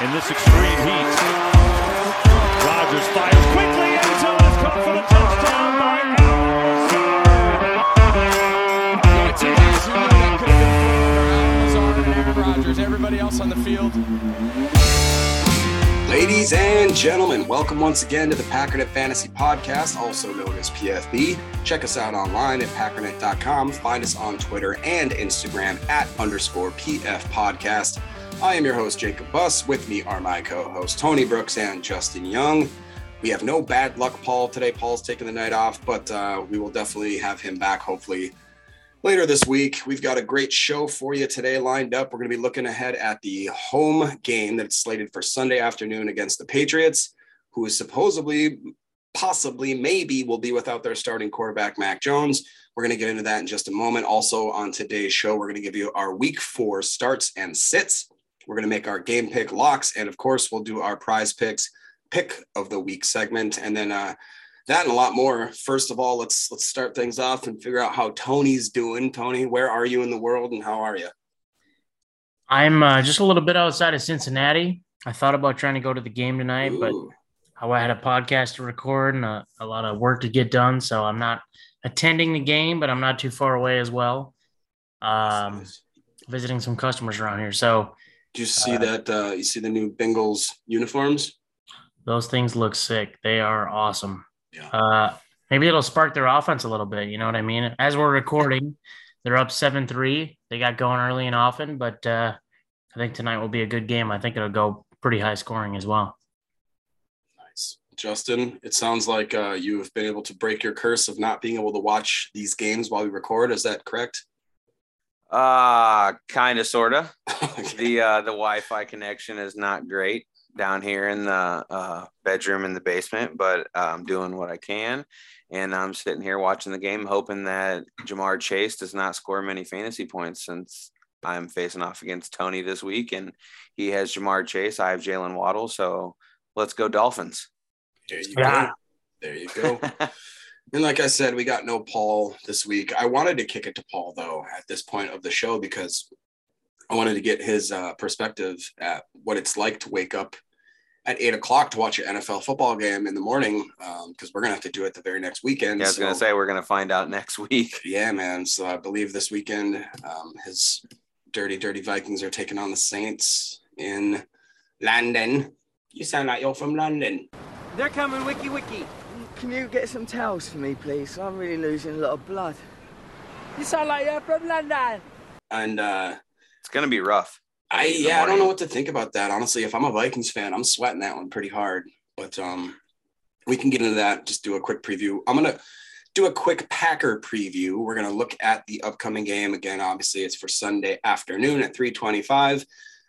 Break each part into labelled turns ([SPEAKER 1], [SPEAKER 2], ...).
[SPEAKER 1] In this extreme heat. Rodgers fires quickly. End zone is caught for the touchdown by
[SPEAKER 2] Rodgers. Everybody else on the field.
[SPEAKER 3] Ladies and gentlemen, welcome once again to the Packernet Fantasy Podcast, also known as PFB. Check us out online at packernet.com. Find us on Twitter and Instagram at underscore PF Podcast. I am your host, Jacob Buss. With me are my co hosts, Tony Brooks and Justin Young. We have no bad luck, Paul, today. Paul's taking the night off, but uh, we will definitely have him back hopefully later this week. We've got a great show for you today lined up. We're going to be looking ahead at the home game that's slated for Sunday afternoon against the Patriots, who is supposedly, possibly, maybe will be without their starting quarterback, Mac Jones. We're going to get into that in just a moment. Also, on today's show, we're going to give you our week four starts and sits. We're going to make our game pick locks. And of course, we'll do our prize picks pick of the week segment. And then, uh, that and a lot more. First of all, let's let's start things off and figure out how Tony's doing. Tony, where are you in the world and how are you?
[SPEAKER 4] I'm uh, just a little bit outside of Cincinnati. I thought about trying to go to the game tonight, but I had a podcast to record and a, a lot of work to get done, so I'm not attending the game, but I'm not too far away as well. Um, visiting some customers around here, so
[SPEAKER 3] Did you see
[SPEAKER 4] uh,
[SPEAKER 3] that? Uh, you see the new Bengals uniforms?
[SPEAKER 4] those things look sick. They are awesome.
[SPEAKER 3] Yeah.
[SPEAKER 4] Uh, maybe it'll spark their offense a little bit. You know what I mean? As we're recording, they're up seven three. They got going early and often, but uh, I think tonight will be a good game. I think it'll go pretty high scoring as well.
[SPEAKER 3] Nice. Justin, it sounds like uh, you have been able to break your curse of not being able to watch these games while we record. Is that correct?
[SPEAKER 5] Uh kind of sorta.
[SPEAKER 3] Okay.
[SPEAKER 5] The uh the Wi-Fi connection is not great down here in the uh bedroom in the basement, but I'm doing what I can. And I'm sitting here watching the game, hoping that Ja'Marr Chase does not score many fantasy points since I'm facing off against Tony this week, and he has Ja'Marr Chase. I have Jaylen Waddle, so let's go Dolphins.
[SPEAKER 3] There you
[SPEAKER 4] Yeah.
[SPEAKER 3] go. There you go. And like I said, we got no Paul this week. I wanted to kick it to Paul though at this point of the show because I wanted to get his uh, perspective at what it's like to wake up at eight o'clock to watch an NFL football game in the morning because we're gonna have to do it the very next weekend.
[SPEAKER 5] Yeah, I was gonna say we're gonna find out next week.
[SPEAKER 3] yeah, man. So I believe this weekend, um, his dirty, dirty Vikings are taking on the Saints in London. You sound like you're from London.
[SPEAKER 6] They're coming, wiki wiki.
[SPEAKER 7] Can you get some towels for me, please? I'm really losing a lot of blood.
[SPEAKER 6] You sound like you're from London.
[SPEAKER 3] And uh,
[SPEAKER 5] It's gonna be rough.
[SPEAKER 3] I
[SPEAKER 5] in the
[SPEAKER 3] yeah, I don't know what to think about that. Honestly, if I'm a Vikings fan, I'm sweating that one pretty hard. But um, we can get into that. Just do a quick preview. I'm gonna do a quick Packer preview. We're gonna look at the upcoming game again. Obviously, it's for Sunday afternoon at 3:25.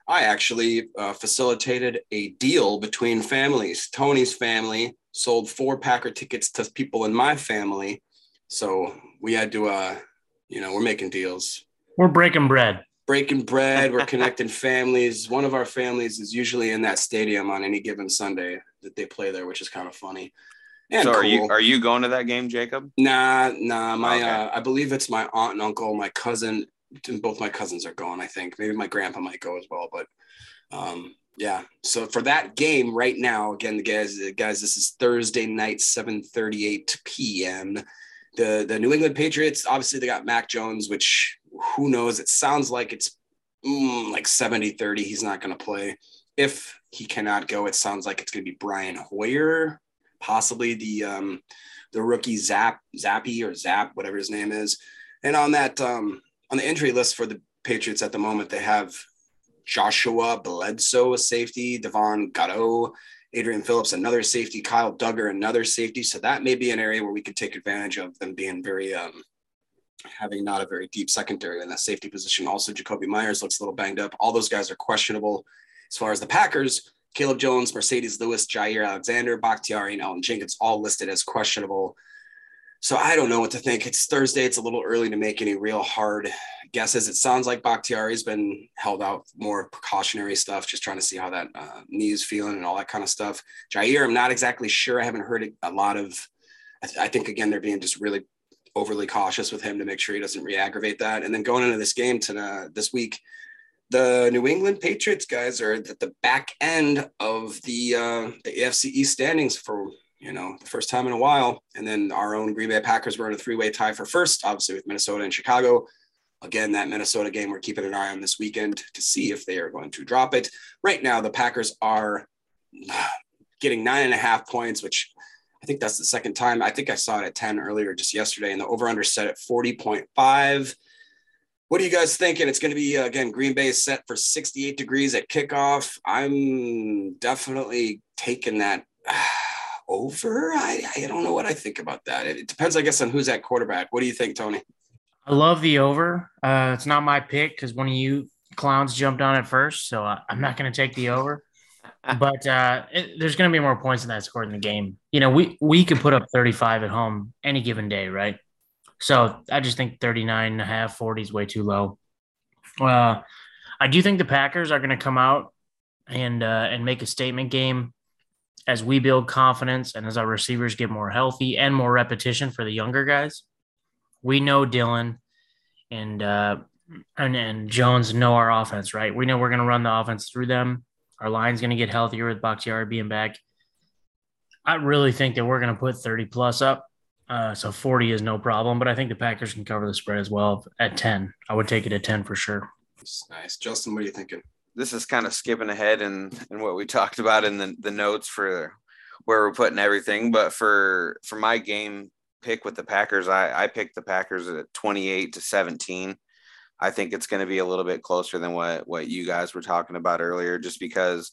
[SPEAKER 3] I actually uh, facilitated a deal between families. Tony's family sold four Packer tickets to people in my family, so we had to, uh, you know, we're making deals
[SPEAKER 4] We're breaking bread.
[SPEAKER 3] breaking bread. We're connecting families. One of our families is usually in that stadium on any given Sunday that they play there, which is kind of funny. And
[SPEAKER 5] so are
[SPEAKER 3] cool.
[SPEAKER 5] you are you going to that game, Jacob?
[SPEAKER 3] Nah, nah. My,
[SPEAKER 5] Okay.
[SPEAKER 3] uh, I believe it's my aunt and uncle, my cousin, and both my cousins are going. I think maybe my grandpa might go as well, but um, Yeah. So for that game right now, again, the guys, guys, this is Thursday night, 7:38 p.m. The the New England Patriots, obviously they got Mac Jones, which who knows? It sounds like it's mm, like 70-30. He's not going to play. If he cannot go, it sounds like it's going to be Brian Hoyer, possibly the um, the rookie Zap Zappe or Zap, whatever his name is. And on that um, on the injury list for the Patriots at the moment, they have Joshua Bledsoe, a safety, Devon Gatto, Adrian Phillips, another safety, Kyle Dugger, another safety. So that may be an area where we could take advantage of them being very, um, having not a very deep secondary in that safety position. Also, Jakobi Meyers looks a little banged up. All those guys are questionable. As far as the Packers, Caleb Jones, Marcedes Lewis, Jaire Alexander, Bakhtiari, and Elgton Jenkins all listed as questionable. So I don't know what to think. It's Thursday. It's a little early to make any real hard guesses. It sounds like Bakhtiari's been held out more precautionary stuff, just trying to see how that uh, knee is feeling and all that kind of stuff. Jaire, I'm not exactly sure. I haven't heard a lot of. I, th- I think again they're being just really overly cautious with him to make sure he doesn't re-aggravate that. And then going into this game to uh, this week, the New England Patriots guys are at the back end of the uh, the AFC East standings for you know the first time in a while, and then our own Green Bay Packers were in a three-way tie for first, obviously with Minnesota and Chicago. Again, that Minnesota game we're keeping an eye on this weekend to see if they are going to drop it. Right now, the Packers are getting nine and a half points, which I think that's the second time. I think I saw it at 10 earlier just yesterday, and the over under set at 40.5. What are you guys thinking? It's going to be, again, Green Bay is set for 68 degrees at kickoff. I'm definitely taking that over. I, I don't know what I think about that. It, it depends, I guess, on who's at quarterback. What do you think, Tony?
[SPEAKER 4] I love the over. Uh, it's not my pick because one of you clowns jumped on it first, so I, I'm not going to take the over. but uh, it, there's going to be more points in that scored in the game. You know, we we could put up 35 at home any given day, right? So I just think 39 and a half, 40 is way too low. Uh, I do think the Packers are going to come out and uh, and make a statement game as we build confidence and as our receivers get more healthy and more repetition for the younger guys we know Dillon and uh, and and Jones know our offense, right? We know we're going to run the offense through them. Our line's going to get healthier with Bakhtiari being back. I really think that we're going to put 30 plus up. Uh, so 40 is no problem, but I think the Packers can cover the spread as well at 10. I would take it at 10 for sure.
[SPEAKER 3] Nice. Justin, what are you thinking?
[SPEAKER 5] This is kind of skipping ahead and and what we talked about in the, the notes for where we're putting everything. But for for my game pick with the Packers. I, I picked the Packers at 28 to 17. I think it's going to be a little bit closer than what what you guys were talking about earlier, just because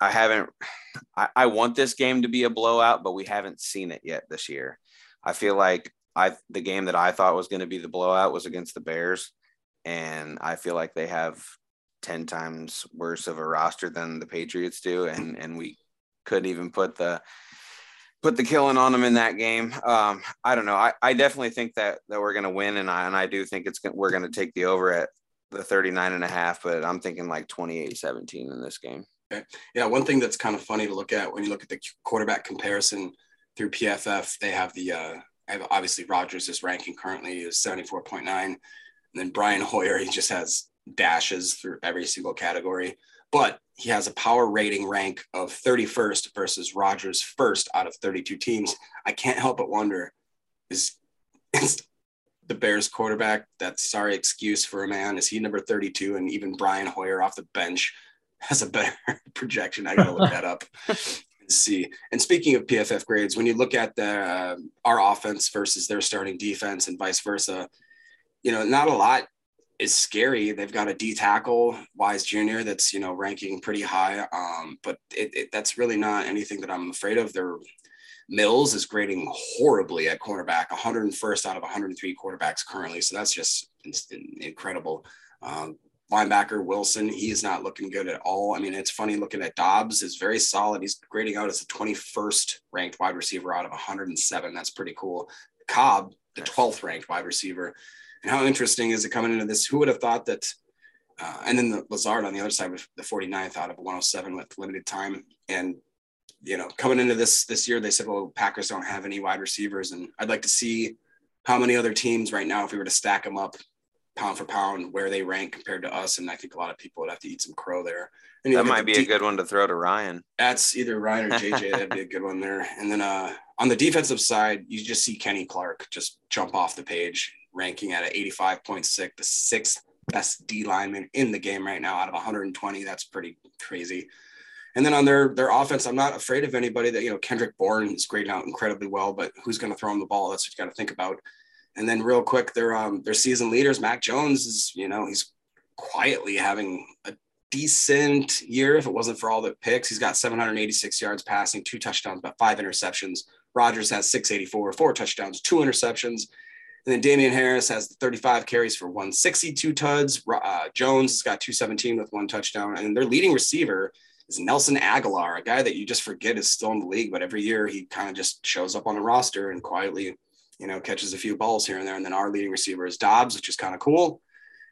[SPEAKER 5] I haven't. I, I want this game to be a blowout, but we haven't seen it yet this year. I feel like I the game that I thought was going to be the blowout was against the Bears, and I feel like they have ten times worse of a roster than the Patriots do, and and we couldn't even put the put the killing on them in that game. Um, I don't know. I, I definitely think that that we're going to win, and I and I do think it's we're going to take the over at the 39 and a half, but I'm thinking like 28-17 in this game.
[SPEAKER 3] Okay. Yeah, one thing that's kind of funny to look at when you look at the quarterback comparison through PFF, they have the uh, obviously Rodgers is ranking currently is 74.9, and then Brian Hoyer he just has dashes through every single category but he has a power rating rank of 31st versus Rodgers first out of 32 teams. I can't help but wonder is, is the Bears quarterback that sorry excuse for a man is he number 32 and even Brian Hoyer off the bench has a better projection. I got to look that up and see. And speaking of PFF grades, when you look at the uh, our offense versus their starting defense and vice versa, you know, not a lot is scary. They've got a D tackle, Wise Jr., that's you know ranking pretty high. Um, but it, it, that's really not anything that I'm afraid of. Their Mills is grading horribly at cornerback, 101st out of 103 quarterbacks currently. So that's just incredible. Um, linebacker Wilson, he is not looking good at all. I mean, it's funny looking at Doubs is very solid. He's grading out as the 21st ranked wide receiver out of 107. That's pretty cool. Cobb, the 12th ranked wide receiver and how interesting is it coming into this? Who would have thought that? Uh, and then the Lazard on the other side with the 49th out of 107 with limited time. And, you know, coming into this this year, they said, well, Packers don't have any wide receivers. And I'd like to see how many other teams right now, if we were to stack them up, pound for pound where they rank compared to us. And I think a lot of people would have to eat some crow there.
[SPEAKER 5] That might be a good one to throw to Ryan.
[SPEAKER 3] That's either Ryan or JJ. That'd be a good one there. And then uh, on the defensive side, you just see Kenny Clark just jump off the page, ranking at an 85.6, the sixth best D lineman in the game right now out of 120. That's pretty crazy. And then on their their offense, I'm not afraid of anybody that you know Kendrick Bourne is grading out incredibly well, but who's going to throw him the ball? That's what you got to think about. And then real quick, their um their season leaders, Mac Jones is you know he's quietly having a decent year if it wasn't for all the picks. He's got 786 yards passing, two touchdowns, but five interceptions. Rodgers has 684, four touchdowns, two interceptions. And then Damien Harris has 35 carries for 162 tuds. Uh, Jones has got 217 with one touchdown. And their leading receiver is Nelson Agholor, a guy that you just forget is still in the league, but every year he kind of just shows up on the roster and quietly, you know, catches a few balls here and there. And then our leading receiver is Doubs, which is kind of cool.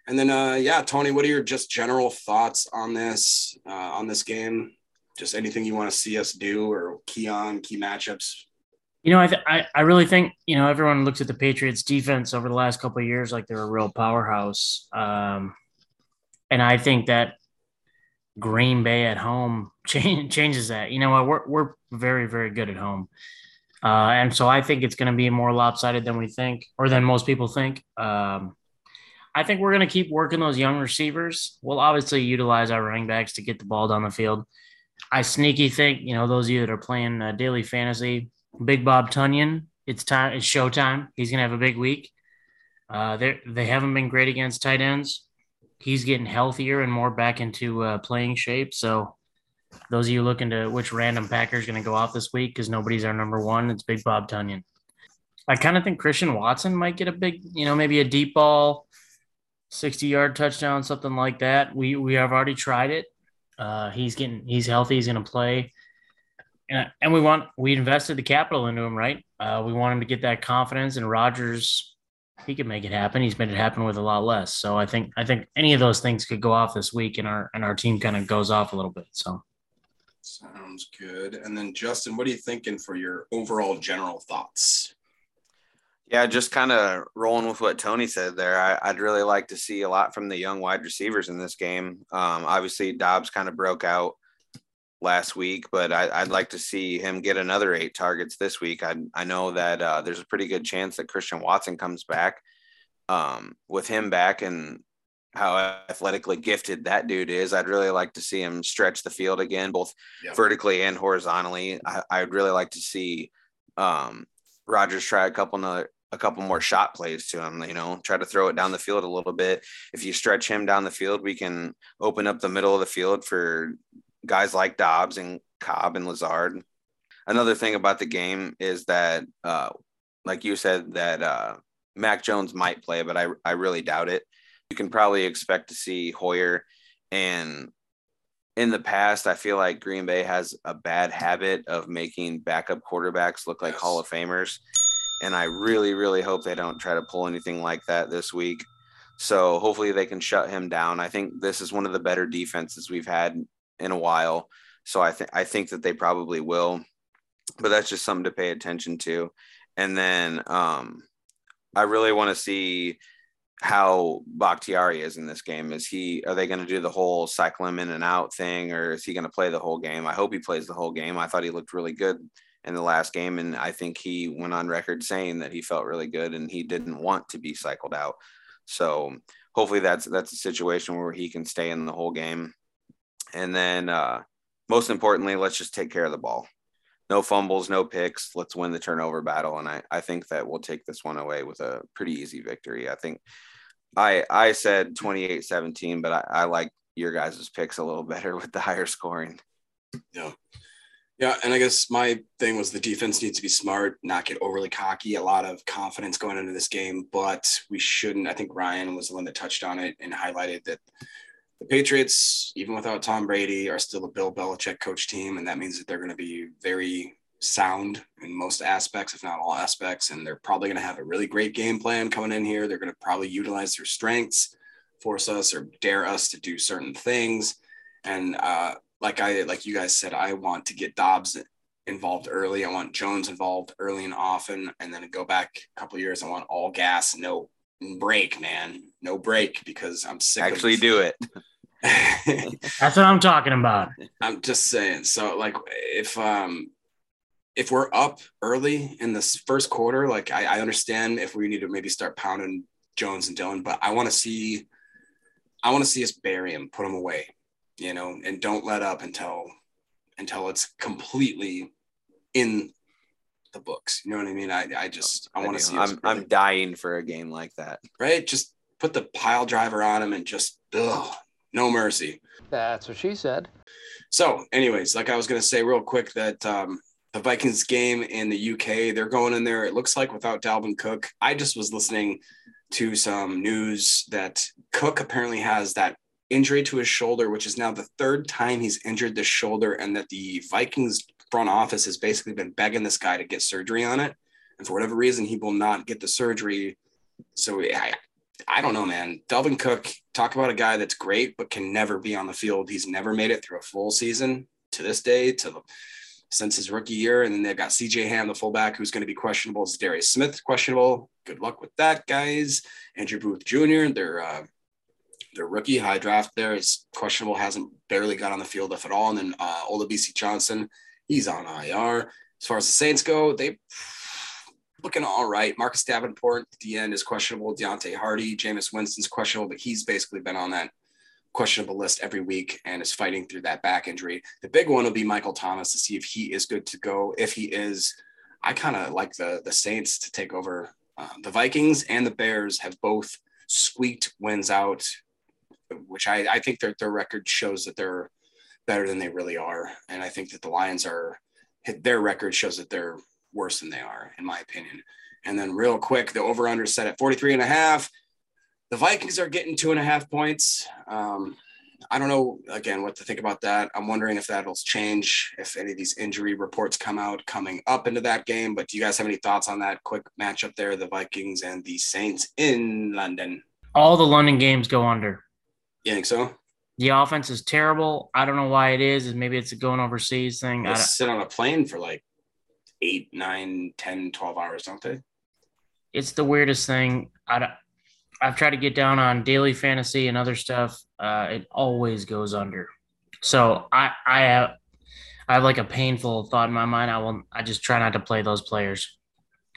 [SPEAKER 3] And then, uh, yeah, Tony, what are your just general thoughts on this, uh, on this game? Just anything you want to see us do or key on, key matchups?
[SPEAKER 4] You know, I, th- I, I really think you know everyone looks at the Patriots defense over the last couple of years like they're a real powerhouse, um, and I think that Green Bay at home change, changes that. You know? We're, we're very, very good at home. Uh, and so I think it's going to be more lopsided than we think or than most people think. Um, I think we're going to keep working those young receivers. We'll obviously utilize our running backs to get the ball down the field. I sneaky think, you know, those of you that are playing uh, daily fantasy, Big Bob Tonyan. it's time, it's showtime. He's to have a big week. Uh, they they haven't been great against tight ends he's getting healthier and more back into uh, playing shape. So those of you looking to which random Packer is going to go off this week because nobody's our number one, it's Big Bob Tonyan. I kind of think Christian Watson might get a big, you know, maybe a deep ball, 60 yard touchdown, something like that. We we have already tried it. Uh, he's getting he's healthy. He's going to play. And, and we want we invested the capital into him, right? Uh, we want him to get that confidence. And Rodgers, he could make it happen. He's made it happen with a lot less. So I think I think any of those things could go off this week, and our and our team kind of goes off a little bit. So
[SPEAKER 3] sounds good. And then Justin, what are you thinking for your overall general thoughts?
[SPEAKER 5] Yeah, just kind of rolling with what Tony said there. I, would really like to see a lot from the young wide receivers in this game. Um, obviously, Doubs kind of broke out last week, but I, would like to see him get another eight targets this week. I, I know that uh, there's a pretty good chance that Christian Watson comes back. Um, with him back and how athletically gifted that dude is, I'd really like to see him stretch the field again, both yep. vertically and horizontally. I, would really like to see um, Rodgers try a couple another a couple more shot plays to him, you know, try to throw it down the field a little bit. If you stretch him down the field, we can open up the middle of the field for guys like Doubs and Cobb and Lazard. Another thing about the game is that, uh, like you said, that uh, Mac Jones might play, but I, I really doubt it. You can probably expect to see Hoyer. And in the past, I feel like Green Bay has a bad habit of making backup quarterbacks look like yes. Hall of Famers. And I really, really hope they don't try to pull anything like that this week. So hopefully they can shut him down. I think this is one of the better defenses we've had in a while. So I think I think that they probably will, but that's just something to pay attention to. And then um, I really want to see how Bakhtiari is in this game. Is he are they going to do the whole cycle in and out thing, or is he going to play the whole game? I hope he plays the whole game. I thought he looked really good in the last game, and I think he went on record saying that he felt really good and he didn't want to be cycled out. So hopefully that's that's a situation where he can stay in the whole game. And then uh, most importantly, let's just take care of the ball. No fumbles, no picks. Let's win the turnover battle. And I, I think that we'll take this one away with a pretty easy victory. I think I I said 28 17, but I, I like your guys' picks a little better with the higher scoring.
[SPEAKER 3] Yeah. Yeah, and I guess my thing was the defense needs to be smart, not get overly cocky. A lot of confidence going into this game, but we shouldn't. I think Ryan was the one that touched on it and highlighted that the Patriots, even without Tom Brady, are still a Bill Belichick coach team, and that means that they're going to be very sound in most aspects, if not all aspects. And they're probably going to have a really great game plan coming in here. They're going to probably utilize their strengths, force us or dare us to do certain things. And uh, like I, like you guys said, I want to get Doubs involved early. I want Jones involved early and often, and then go back a couple years. I want all gas, no brake, man. No brake because I'm sick.
[SPEAKER 5] Actually,
[SPEAKER 3] of,
[SPEAKER 5] do it.
[SPEAKER 4] That's what I'm talking about.
[SPEAKER 3] I'm just saying. So, like, if um, if we're up early in this first quarter, like I, I understand if we need to maybe start pounding Jones and Dillon, but I want to see, I want to see us bury him, put him away, you know, and don't let up until until it's completely in the books. You know what I mean? I, I just I want to see.
[SPEAKER 5] I'm I'm dying for a game like that.
[SPEAKER 3] Right? Just put the pile driver on him and just ugh, no mercy.
[SPEAKER 8] That's what she said.
[SPEAKER 3] So, anyways, like I was gonna say real quick that um, the Vikings game in the UK, they're going in there. It looks like without Dalvin Cook. I just was listening to some news that Cook apparently has that injury to his shoulder, which is now the third time he's injured the shoulder, and that the Vikings front office has basically been begging this guy to get surgery on it. And for whatever reason, he will not get the surgery. So I, I don't know, man. Dalvin Cook, talk about a guy that's great, but can never be on the field. He's never made it through a full season to this day, to the, since his rookie year. And then they've got CJ Ham, the fullback, who's going to be questionable. Za'Darius Smith, questionable. Good luck with that, guys. Andrew Booth Jr., their uh, their rookie high draft there is questionable, hasn't barely got on the field if at all. And then uh, Olabisi Johnson, he's on IR. As far as the Saints go, they looking all right. Marcus Davenport the end is questionable. Deonte Harty, Jameis Winston's questionable, but he's basically been on that questionable list every week and is fighting through that back injury. The big one will be Michael Thomas to see if he is good to go. If he is, I kind of like the the Saints to take over. Uh, the Vikings and the Bears have both squeaked wins out, which I, I think their their record shows that they're better than they really are, and I think that the Lions are their record shows that they're worse than they are, in my opinion. And then real quick, the over under set at 43 and a half. The Vikings are getting two and a half points. Um, I don't know again what to think about that. I'm wondering if that'll change if any of these injury reports come out coming up into that game. But do you guys have any thoughts on that quick matchup there, the Vikings and the Saints in London?
[SPEAKER 4] All the London games go under.
[SPEAKER 3] You think so?
[SPEAKER 4] The offense is terrible. I don't know why it is. Maybe it's a going overseas thing.
[SPEAKER 3] They sit on a plane for like eight, nine, 10, 12 hours, don't they?
[SPEAKER 4] It's the weirdest thing. I, I've tried to get down on daily fantasy and other stuff. Uh, it always goes under. So I I have I have like a painful thought in my mind. I will I just try not to play those players.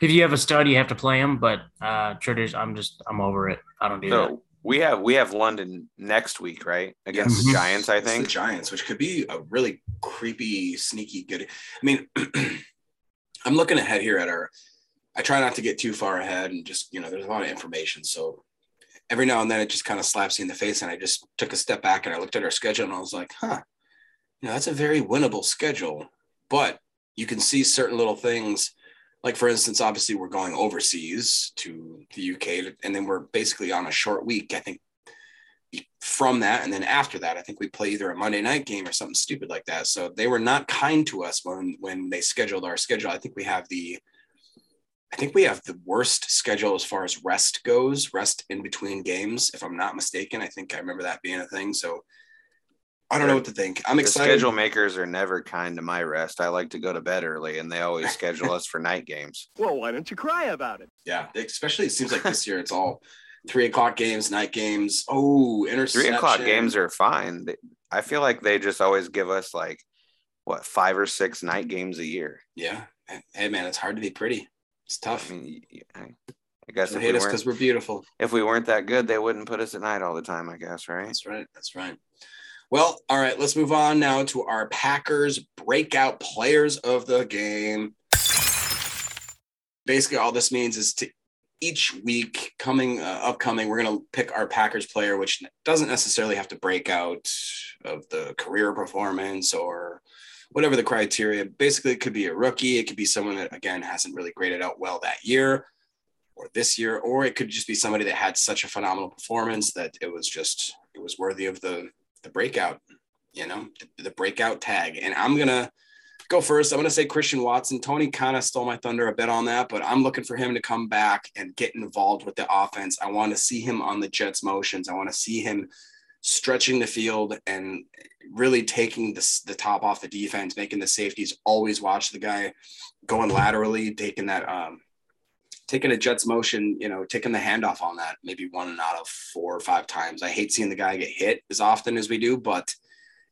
[SPEAKER 4] If you have a stud, you have to play them. But uh, tradition, I'm just I'm over it. I don't do so, that.
[SPEAKER 5] We have we have London next week, right? Against mm-hmm. the Giants, I think.
[SPEAKER 3] the Giants, which could be a really creepy, sneaky good. I mean, I'm looking ahead here at our. I try not to get too far ahead, and just you know, there's a lot of information, so every now and then it just kind of slaps me in the face. And I just took a step back and I looked at our schedule and I was like, huh, you know, that's a very winnable schedule. But you can see certain little things. Like, for instance, obviously, we're going overseas to the UK, and then we're basically on a short week. I think from that, and then after that, I think we play either a Monday night game or something stupid like that. So they were not kind to us when when they scheduled our schedule. I think we have the I think we have the worst schedule as far as rest goes, rest in between games, if I'm not mistaken. I think I remember that being a thing. So I don't know what to think. I'm excited.
[SPEAKER 5] schedule makers are never kind to my rest. I like to go to bed early and they always schedule us for night games.
[SPEAKER 9] Well, why don't you cry about it?
[SPEAKER 3] Yeah, especially it seems like this year it's all three o'clock games, night games. Oh, interception.
[SPEAKER 5] Three o'clock games are fine. I feel like they just always give us like what five or six night games a year.
[SPEAKER 3] Yeah. Hey man, it's hard to be pretty. It's tough.
[SPEAKER 5] I, mean, I, guess
[SPEAKER 3] they hate us because we're beautiful.
[SPEAKER 5] If we weren't that good, they wouldn't put us at night all the time. I guess, right?
[SPEAKER 3] That's right. That's right. Well, all right. Let's move on now to our Packers breakout players of the game. Basically, all this means is to each week coming uh, upcoming, we're going to pick our Packers player, which doesn't necessarily have to break out of the career performance or whatever the criteria. Basically, it could be a rookie. It could be someone that, again, hasn't really graded out well that year or this year, or it could just be somebody that had such a phenomenal performance that it was just, it was worthy of the, the breakout, you know, the, the breakout tag. And I'm going to go first. I'm going to say Christian Watson. Tony kind of stole my thunder a bit on that, but I'm looking for him to come back and get involved with the offense. I want to see him on the Jets motions. I want to see him stretching the field and really taking the, the top off the defense, making the safeties always watch the guy going laterally, taking that um, taking a Jets motion, you know, taking the handoff on that maybe one out of four or five times. I hate seeing the guy get hit as often as we do, but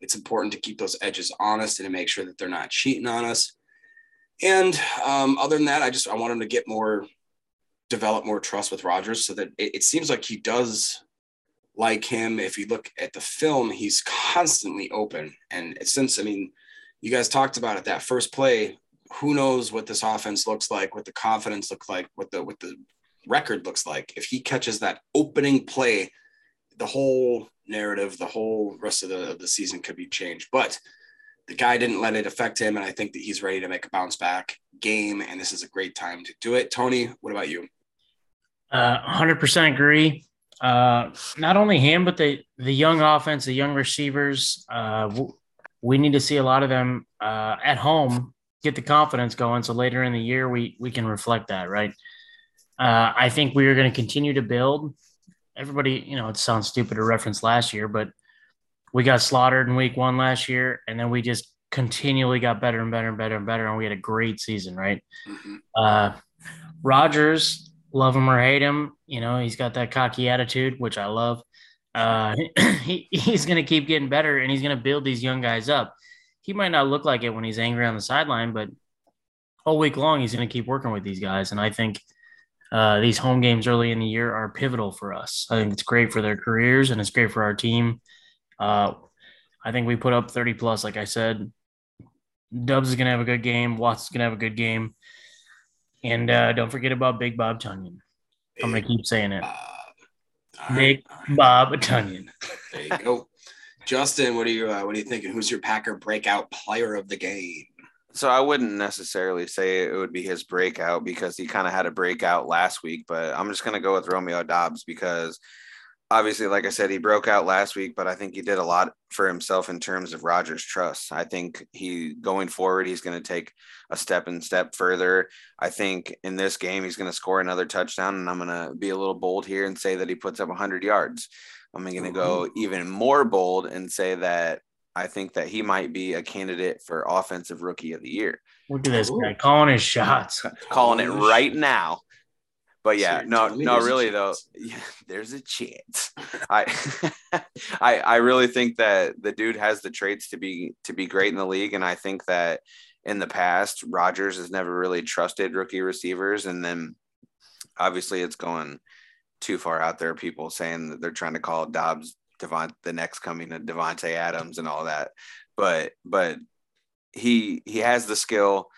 [SPEAKER 3] it's important to keep those edges honest and to make sure that they're not cheating on us. And um, other than that, I just I want him to get more, develop more trust with Rodgers, so that it, it seems like he does like him. If you look at the film, he's constantly open. And since I mean, you guys talked about it that first play. Who knows what this offense looks like, what the confidence looks like, what the what the record looks like. If he catches that opening play, the whole narrative, the whole rest of the, the season could be changed. But the guy didn't let it affect him, and I think that he's ready to make a bounce back game, and this is a great time to do it. Tony, what about you?
[SPEAKER 4] Uh, 100% agree. Uh, not only him, but the the young offense, the young receivers. Uh, we need to see a lot of them uh, at home get the confidence going, so later in the year we we can reflect that, right? Uh, I think we are going to continue to build. Everybody, you know, it sounds stupid to reference last year, but we got slaughtered in week one last year, and then we just continually got better and better and better and better, and we had a great season, right?
[SPEAKER 3] Mm-hmm.
[SPEAKER 4] Uh, Rodgers, love him or hate him, you know, he's got that cocky attitude, which I love. Uh, he, he's going to keep getting better, and he's going to build these young guys up. He might not look like it when he's angry on the sideline, but all week long he's going to keep working with these guys, and I think. Uh, these home games early in the year are pivotal for us. I think it's great for their careers and it's great for our team. Uh, I think we put up 30 plus, like I said. Doubs is going to have a good game. Watts is going to have a good game. And uh, don't forget about Big Bob Tonyan. I'm going to keep saying it. Big Bob Tonyan.
[SPEAKER 3] There you go. Justin, what are you uh, what are you thinking? Who's your Packer breakout player of the game?
[SPEAKER 5] So I wouldn't necessarily say it would be his breakout because he kind of had a breakout last week, but I'm just going to go with Romeo Doubs because obviously, like I said, he broke out last week, but I think he did a lot for himself in terms of Rodgers' trust. I think he going forward, he's going to take a step and step further. I think in this game, he's going to score another touchdown, and I'm going to be a little bold here and say that he puts up 100 yards. I'm going to go mm-hmm. even more bold and say that I think that he might be a candidate for offensive rookie of the year.
[SPEAKER 4] Look at this guy calling his shots,
[SPEAKER 5] calling it right now. But yeah,
[SPEAKER 3] So
[SPEAKER 5] no, no, really though, yeah, there's a chance. I, I, I really think that the dude has the traits to be to be great in the league, and I think that in the past, Rodgers has never really trusted rookie receivers, and then obviously it's going too far out there. People saying that they're trying to call Doubs Devont the next coming of Davante Adams and all that, but but he he has the skill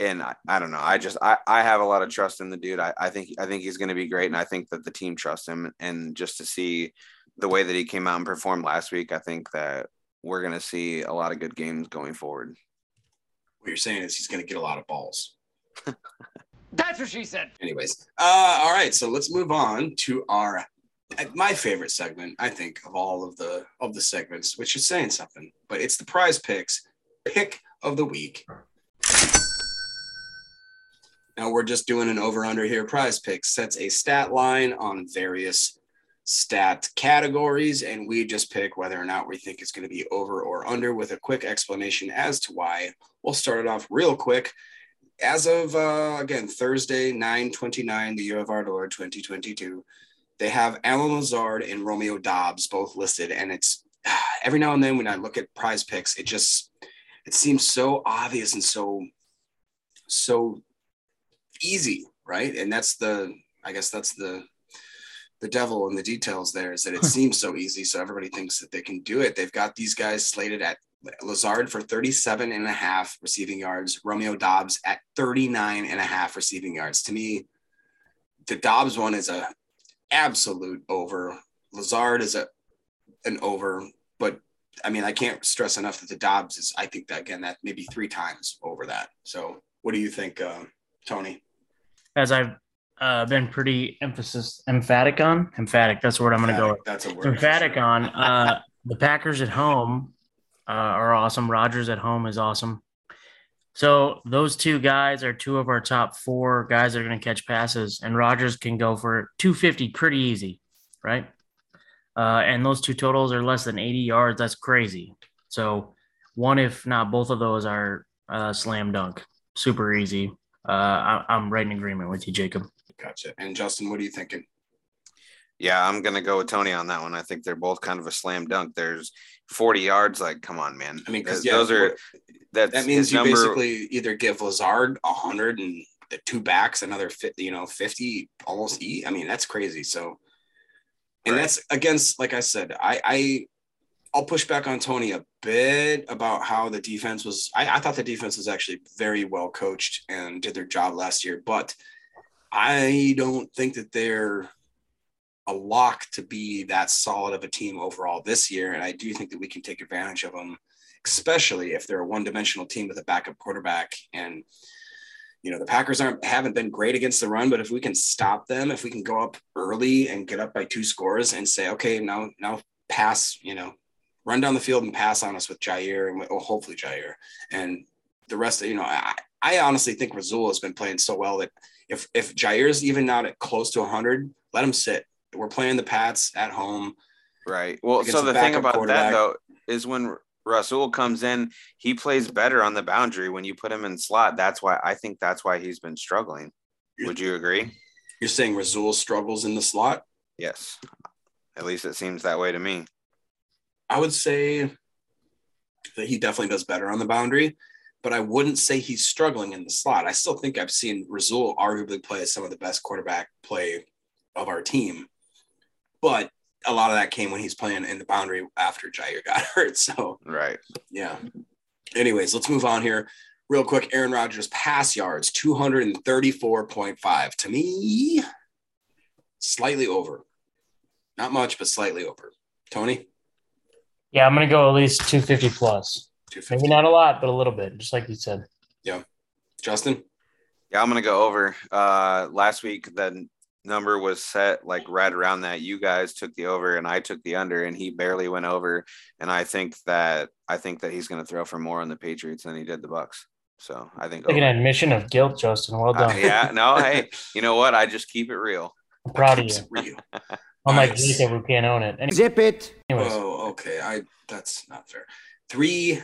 [SPEAKER 5] and I, I don't know. I just I, I have a lot of trust in the dude. I, I think I think he's going to be great, and I think that the team trusts him. And just to see the way that he came out and performed last week, I think that we're going to see a lot of good games going forward.
[SPEAKER 3] What you're saying is he's going to get a lot of balls.
[SPEAKER 6] That's what she said.
[SPEAKER 3] Anyways, uh, all right. So let's move on to our my favorite segment. I think of all of the of the segments, which is saying something, but it's the Prize Picks pick of the week. Now we're just doing an over under here. Prize Picks sets a stat line on various stat categories, and we just pick whether or not we think it's going to be over or under with a quick explanation as to why. We'll start it off real quick. As of uh, again Thursday, 929, the year of our Lord 2022, they have Allen Lazard and Romeo Doubs both listed, and it's every now and then when I look at prize picks, it just it seems so obvious and so so easy, right? And that's the I guess that's the the devil in the details there is that it seems so easy. So everybody thinks that they can do it. They've got these guys slated at Lazard for 37 and a half receiving yards, Romeo Doubs at 39 and a half receiving yards. To me, the Doubs one is a absolute over. Lazard is a an over, but I mean, I can't stress enough that the Doubs is, I think that again, that maybe three times over that. So what do you think, um, Tony?
[SPEAKER 4] as I've uh, been pretty emphasis emphatic on emphatic. That's what I'm going to go with.
[SPEAKER 3] That's a word.
[SPEAKER 4] Emphatic on uh, the Packers at home uh, are awesome. Rodgers at home is awesome. So those two guys are two of our top four guys that are going to catch passes, and Rodgers can go for 250 pretty easy, right? Uh, and those two totals are less than 80 yards. That's crazy. So one, if not both of those, are uh, slam dunk, super easy. Uh, I, I'm right in agreement with you, Jacob.
[SPEAKER 3] Gotcha. And Justin, what are you thinking?
[SPEAKER 5] Yeah, I'm gonna go with Tony on that one. I think they're both kind of a slam dunk. There's 40 yards. Like, come on, man.
[SPEAKER 3] I mean, because yeah,
[SPEAKER 5] those are that's
[SPEAKER 3] that means you
[SPEAKER 5] number-
[SPEAKER 3] basically either give Lazard a hundred and the two backs another fifty, you know, fifty almost eat. I mean, that's crazy. So, and
[SPEAKER 5] Right.
[SPEAKER 3] that's against, like I said, I, I, I'll push back on Tony a bit about how the defense was. I, I thought the defense was actually very well coached and did their job last year, but I don't think that they're a lock to be that solid of a team overall this year. And I do think that we can take advantage of them, especially if they're a one-dimensional team with a backup quarterback. And you know the Packers aren't haven't been great against the run, but if we can stop them, if we can go up early and get up by two scores and say, okay, now now pass, you know, run down the field and pass on us with Jaire and well, oh, hopefully Jaire and the rest. Of, you know, I I honestly think Rasul has been playing so well that if if Jaire's even not at close to 100, let him sit. We're playing the Pats at home.
[SPEAKER 5] Right. Well, so the thing about that though is when Rasul comes in, he plays better on the boundary when you put him in slot. That's why I think that's why he's been struggling. Would you agree?
[SPEAKER 3] You're saying Rasul struggles in the slot?
[SPEAKER 5] Yes. At least it seems that way to me.
[SPEAKER 3] I would say that he definitely does better on the boundary, but I wouldn't say he's struggling in the slot. I still think I've seen Rasul arguably play some of the best quarterback play of our team, but a lot of that came when he's playing in the boundary after Jaire got hurt. So
[SPEAKER 5] Right.
[SPEAKER 3] yeah. Anyways, let's move on here. Real quick, Aaron Rodgers pass yards 234.5. To me, slightly over. Not much, but slightly over. Tony?
[SPEAKER 4] Yeah, I'm gonna go at least 250 plus.
[SPEAKER 3] 250.
[SPEAKER 4] Maybe not a lot, but a little bit, just like you said.
[SPEAKER 3] Yeah. Justin?
[SPEAKER 5] Yeah, I'm gonna go over. Uh last week the number was set like right around that. You guys took the over and I took the under and he barely went over. And I think that I think that he's gonna throw for more on the Patriots than he did the Bucs. So I think
[SPEAKER 4] Like an admission of guilt, Justin. Well
[SPEAKER 5] Uh,
[SPEAKER 4] done.
[SPEAKER 5] yeah, no, hey, you know what? I just keep it real.
[SPEAKER 4] I'm proud of you.
[SPEAKER 3] Keeps it real.
[SPEAKER 4] Unlike
[SPEAKER 3] Nice.
[SPEAKER 4] Jacob, who can't own it. Any-
[SPEAKER 7] Zip it.
[SPEAKER 4] Anyways,
[SPEAKER 3] Oh, okay. I that's not fair. Three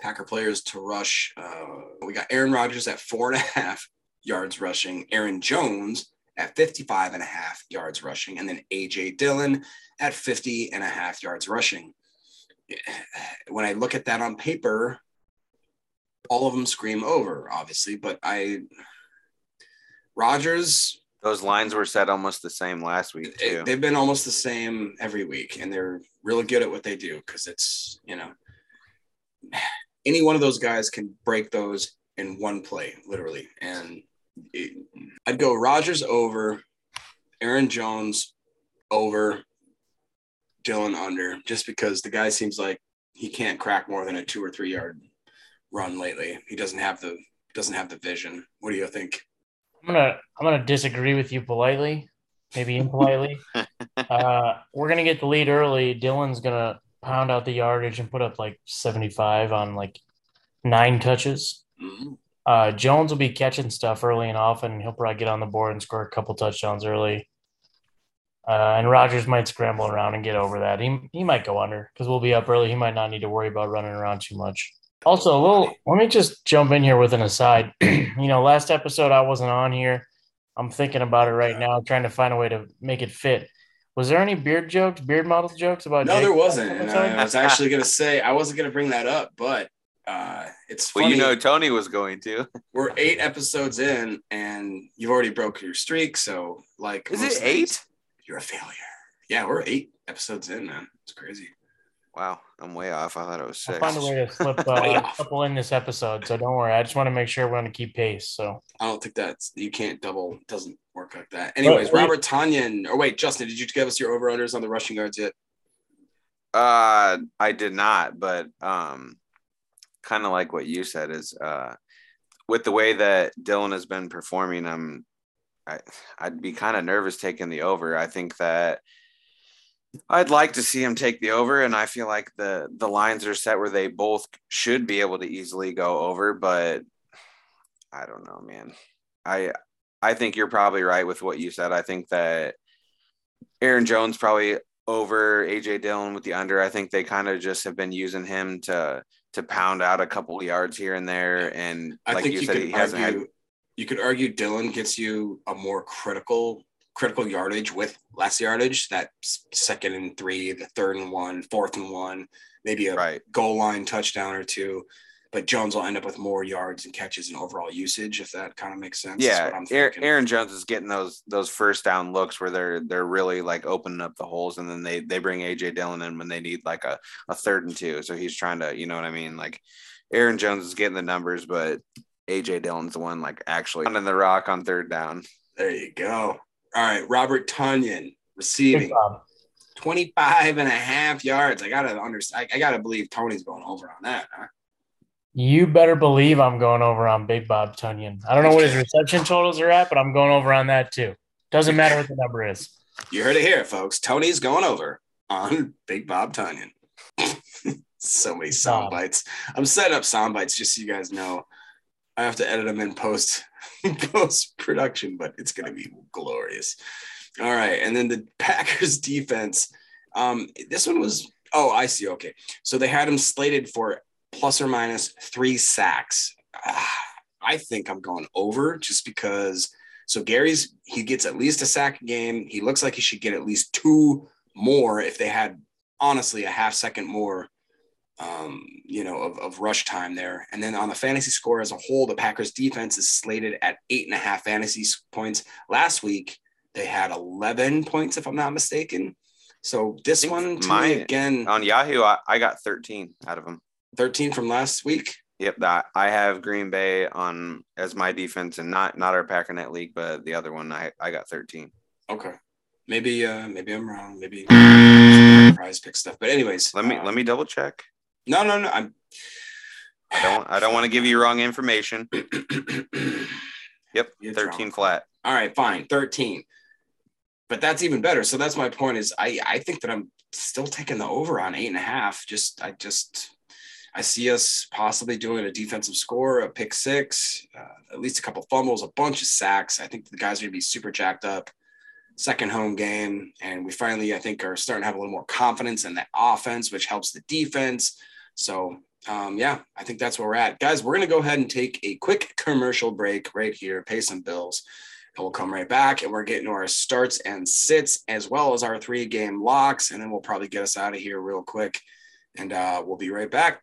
[SPEAKER 3] Packer players to rush. Uh, we got Aaron Rodgers at four and a half yards rushing, Aaron Jones at 55 and a half yards rushing, and then AJ Dillon at 50 and a half yards rushing. When I look at that on paper, all of them scream over, obviously, but I Rodgers.
[SPEAKER 5] Those lines were set almost the same last week too.
[SPEAKER 3] they've been almost the same every week and they're really good at what they do because it's you know any one of those guys can break those in one play literally and i'd go rodgers over aaron jones over dillon under just because the guy seems like he can't crack more than a two or three yard run lately he doesn't have the doesn't have the vision what do you think
[SPEAKER 4] I'm gonna I'm gonna disagree with you politely, maybe impolitely. uh, we're gonna get the lead early. Dillon's gonna pound out the yardage and put up like 75 on like nine touches.
[SPEAKER 3] Mhm.
[SPEAKER 4] Uh, Jones will be catching stuff early and often. He'll probably get on the board and score a couple touchdowns early. Uh, and Rodgers might scramble around and get over that. He he might go under because we'll be up early. He might not need to worry about running around too much. Also, a little. Let me just jump in here with an aside. you know, last episode I wasn't on here. I'm thinking about it right now, trying to find a way to make it fit. Was there any beard jokes, beard model jokes about?
[SPEAKER 3] No,
[SPEAKER 4] Jake
[SPEAKER 3] there wasn't. And
[SPEAKER 4] episode?
[SPEAKER 3] I was actually going to say, I wasn't going to bring that up, but uh, it's
[SPEAKER 5] well,
[SPEAKER 3] funny.
[SPEAKER 5] you know Tony was going to.
[SPEAKER 3] We're eight episodes in and you've already broke your streak. So, like,
[SPEAKER 5] Is
[SPEAKER 3] most
[SPEAKER 5] it
[SPEAKER 3] things,
[SPEAKER 5] eight?
[SPEAKER 3] You're a failure. Yeah, we're eight episodes in, man. It's crazy.
[SPEAKER 5] Wow, I'm way off. I thought it was six.
[SPEAKER 4] I'll find a way to slip uh, a couple in this episode. So don't worry. I just want to make sure we're going to keep pace. So
[SPEAKER 3] I don't think that's, you can't double, it doesn't work like that. Anyways,
[SPEAKER 4] wait.
[SPEAKER 3] Robert Tonyan, or wait, Justin, did you give us your over unders on the rushing yards yet?
[SPEAKER 5] Uh, I did not, but um, kind of like what you said is uh, with the way that Dillon has been performing, I'm I I'd be kind of nervous taking the over. I think that I'd like to see him take the over, and I feel like the the lines are set where they both should be able to easily go over, but I don't know, man. I I think you're probably right with what you said. I think that Aaron Jones probably over AJ Dillon with the under. I think they kind of just have been using him to to pound out a couple yards here and there. And
[SPEAKER 3] I
[SPEAKER 5] like
[SPEAKER 3] think
[SPEAKER 5] you
[SPEAKER 3] you
[SPEAKER 5] said,
[SPEAKER 3] could
[SPEAKER 5] he hasn't
[SPEAKER 3] argue,
[SPEAKER 5] had
[SPEAKER 3] you could argue Dillon gets you a more critical critical yardage with less yardage. That second and three, the third and one, fourth and one, maybe a
[SPEAKER 5] Right.
[SPEAKER 3] goal line touchdown or two. But Jones will end up with more yards and catches and overall usage, if that kind of makes sense.
[SPEAKER 5] Yeah,
[SPEAKER 3] what I'm
[SPEAKER 5] Aaron,
[SPEAKER 3] thinking.
[SPEAKER 5] Aaron Jones is getting those those first down looks where they're they're really like opening up the holes, and then they they bring AJ Dillon in when they need like a, a third and two. So he's trying to, you know what I mean? Like Aaron Jones is getting the numbers, but AJ Dillon's the one like actually on the rock on third down.
[SPEAKER 3] There you go. All right, Robert Tonyan receiving
[SPEAKER 4] Big
[SPEAKER 3] 25 and a half yards. I gotta understand. I, I gotta believe Tony's going over on that. Huh?
[SPEAKER 4] You better believe I'm going over on Big Bob Tonyan. I don't know what his reception totals are at, but I'm going over on that too. Doesn't matter what the number is.
[SPEAKER 3] You heard it here, folks. Tony's going over on Big Bob Tonyan. so many sound bites. I'm setting up sound bites just so you guys know. I have to edit them in post post production, but it's gonna be glorious. All right, and then the Packers defense. Um, this one was oh, I see. Okay, so they had him slated for plus or minus three sacks. Ah, I think I'm going over just because. So Gary's he gets at least a sack a game. He looks like he should get at least two more if they had honestly a half second more um, you know, of, of rush time there. And then on the fantasy score as a whole, the Packers defense is slated at eight and a half fantasy points. Last week, they had 11 points, if I'm not mistaken. So this one, me, again,
[SPEAKER 5] On Yahoo, I, I got 13 out of them.
[SPEAKER 3] 13 from last week.
[SPEAKER 5] Yep, I have Green Bay on as my defense, and not not our Packernet league, but the other one I I got 13.
[SPEAKER 3] Okay. Maybe, uh, maybe I'm wrong. Maybe prize pick stuff. But anyways,
[SPEAKER 5] Let me
[SPEAKER 3] uh,
[SPEAKER 5] let me double check.
[SPEAKER 3] No, no, no. I'm.
[SPEAKER 5] I don't I don't want to give you wrong information. Yep,
[SPEAKER 3] You're
[SPEAKER 5] 13
[SPEAKER 3] drunk.
[SPEAKER 5] flat.
[SPEAKER 3] All right, fine, 13. But that's even better. So that's my point is I, I think that I'm still taking the over on eight and a half. Just I just I see us possibly doing a defensive score, a pick six, uh, at least a couple fumbles, a bunch of sacks. I think the guys are gonna be super jacked up. Second home game, and we finally, I think, are starting to have a little more confidence in the offense, which helps the defense. So, um, yeah, I think that's where we're at, guys. We're gonna go ahead and take a quick commercial break right here, pay some bills, and we'll come right back. And we're getting to our starts and sits as well as our three game locks, and then we'll probably get us out of here real quick. And uh, we'll be right back.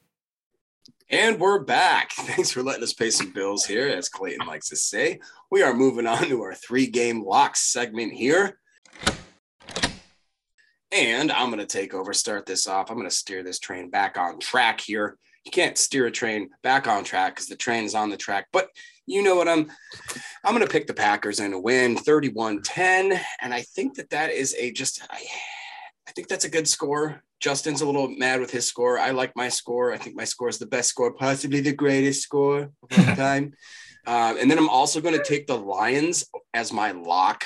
[SPEAKER 3] And we're back. Thanks for letting us pay some bills here, as Clayton likes to say. We are moving on to our three game locks segment here. And I'm going to take over, start this off. I'm going to steer this train back on track here. You can't steer a train back on track because the train is on the track, but you know what I'm I'm going to pick the Packers in a win 31-10 and I think that that is a just I, I think that's a good score. Justin's a little mad with his score. I like my score. I think my score is the best score, possibly the greatest score of all time. Uh, and then I'm also going to take the Lions as my lock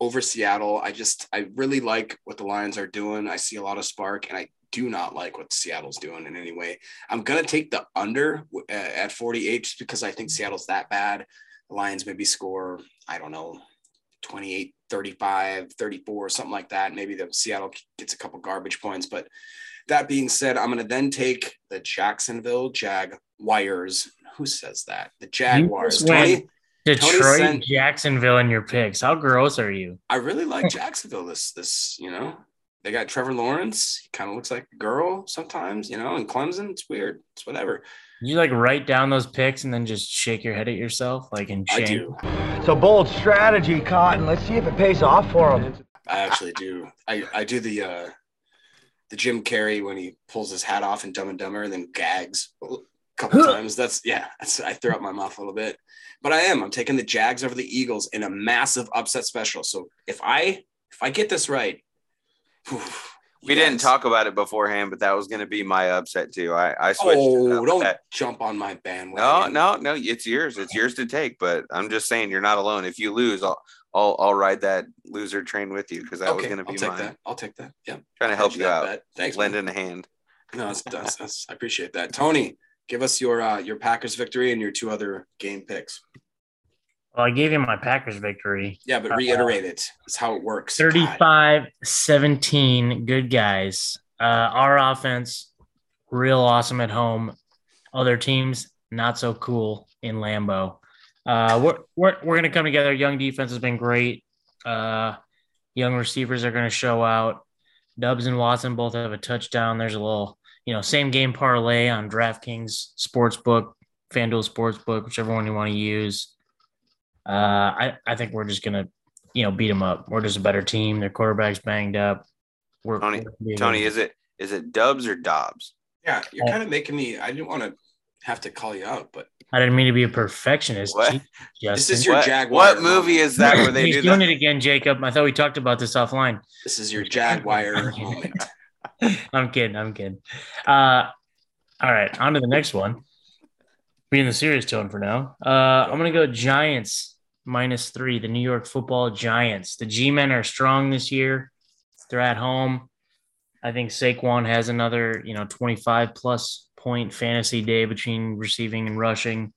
[SPEAKER 3] over Seattle. I just, I really like what the Lions are doing. I see a lot of spark, and I do not like what Seattle's doing in any way. I'm going to take the under uh, at 48 just because I think Seattle's that bad. the Lions maybe score, I don't know, 28, 35, 34, something like that. Maybe the Seattle gets a couple garbage points. But that being said, I'm going to then take the Jacksonville Jaguars. Who says that? The Jaguars. Tony,
[SPEAKER 4] Detroit,
[SPEAKER 3] Tony sent-
[SPEAKER 4] Jacksonville in your picks. How gross are you?
[SPEAKER 3] I really like Jacksonville. This, this, you know, they got Trevor Lawrence. He kind of looks like a girl sometimes, you know, and Clemson. It's weird. It's whatever.
[SPEAKER 4] You like write down those picks and then just shake your head at yourself, like in shame.
[SPEAKER 3] I
[SPEAKER 4] shame.
[SPEAKER 3] do.
[SPEAKER 7] It's a bold strategy, Cotton. Let's see if it pays off for him.
[SPEAKER 3] I actually do. I, I do the uh the Jim Carrey when he pulls his hat off in Dumb and Dumber and then gags a couple times. That's yeah. That's I threw up my mouth a little bit, but I am. I'm taking the Jags over the Eagles in a massive upset special. So if I if I get this right, whew,
[SPEAKER 5] We
[SPEAKER 3] you
[SPEAKER 5] didn't talk about it beforehand, but that was going to be my upset too. I, I switched.
[SPEAKER 3] Oh, don't
[SPEAKER 5] That-
[SPEAKER 3] jump on my bandwagon.
[SPEAKER 5] no, no. No. It's yours. It's yours to take. But I'm just saying you're not alone. If you lose, I'll I'll, I'll ride that loser train with you because that was going to
[SPEAKER 3] I'll
[SPEAKER 5] be
[SPEAKER 3] take
[SPEAKER 5] mine.
[SPEAKER 3] that. I'll take that. Yeah.
[SPEAKER 5] Trying to help you out.
[SPEAKER 3] bet. Thanks.
[SPEAKER 5] Lend
[SPEAKER 3] man.
[SPEAKER 5] in a hand.
[SPEAKER 3] No, that's, that's, that's I appreciate that. Tony, give us your uh your Packers victory and your two other game picks.
[SPEAKER 4] Well, I gave you my Packers victory.
[SPEAKER 3] Yeah, but
[SPEAKER 4] Uh,
[SPEAKER 3] reiterate it. It's how it works. God.
[SPEAKER 4] 35 17. Good guys. Uh, our offense, real awesome at home. Other teams, not so cool in Lambeau. Uh, we're we're, we're going to come together. Young defense has been great. Uh, young receivers are going to show out. Dubs and Watson both have a touchdown. There's a little, you know, same game parlay on DraftKings Sportsbook, FanDuel Sportsbook, whichever one you want to use. Uh, I, I think we're just going to, you know, beat them up. We're just a better team. Their quarterback's banged up. We're,
[SPEAKER 5] Tony,
[SPEAKER 4] we're gonna be a
[SPEAKER 5] Tony,
[SPEAKER 4] good-
[SPEAKER 5] is it is it Dubs or Dobbs?
[SPEAKER 3] Yeah, you're
[SPEAKER 4] Uh,
[SPEAKER 3] kind of making me. I didn't want to have to call you out, but
[SPEAKER 4] I didn't mean to be a perfectionist.
[SPEAKER 5] What?
[SPEAKER 4] Gee,
[SPEAKER 3] this is your
[SPEAKER 5] What-
[SPEAKER 3] Jaguar.
[SPEAKER 5] what movie is that where they
[SPEAKER 4] He's
[SPEAKER 5] do
[SPEAKER 4] doing
[SPEAKER 5] that?
[SPEAKER 4] it again, Jacob. I thought we talked about this offline.
[SPEAKER 3] This is your Jaguar moment.
[SPEAKER 4] I'm kidding. I'm kidding. Uh, all right, on to the next one. Being in the serious tone for now. Uh, I'm gonna go Giants minus three. The New York Football Giants. The G-men are strong this year. They're at home. I think Saquon has another, you know, 25 plus point fantasy day between receiving and rushing.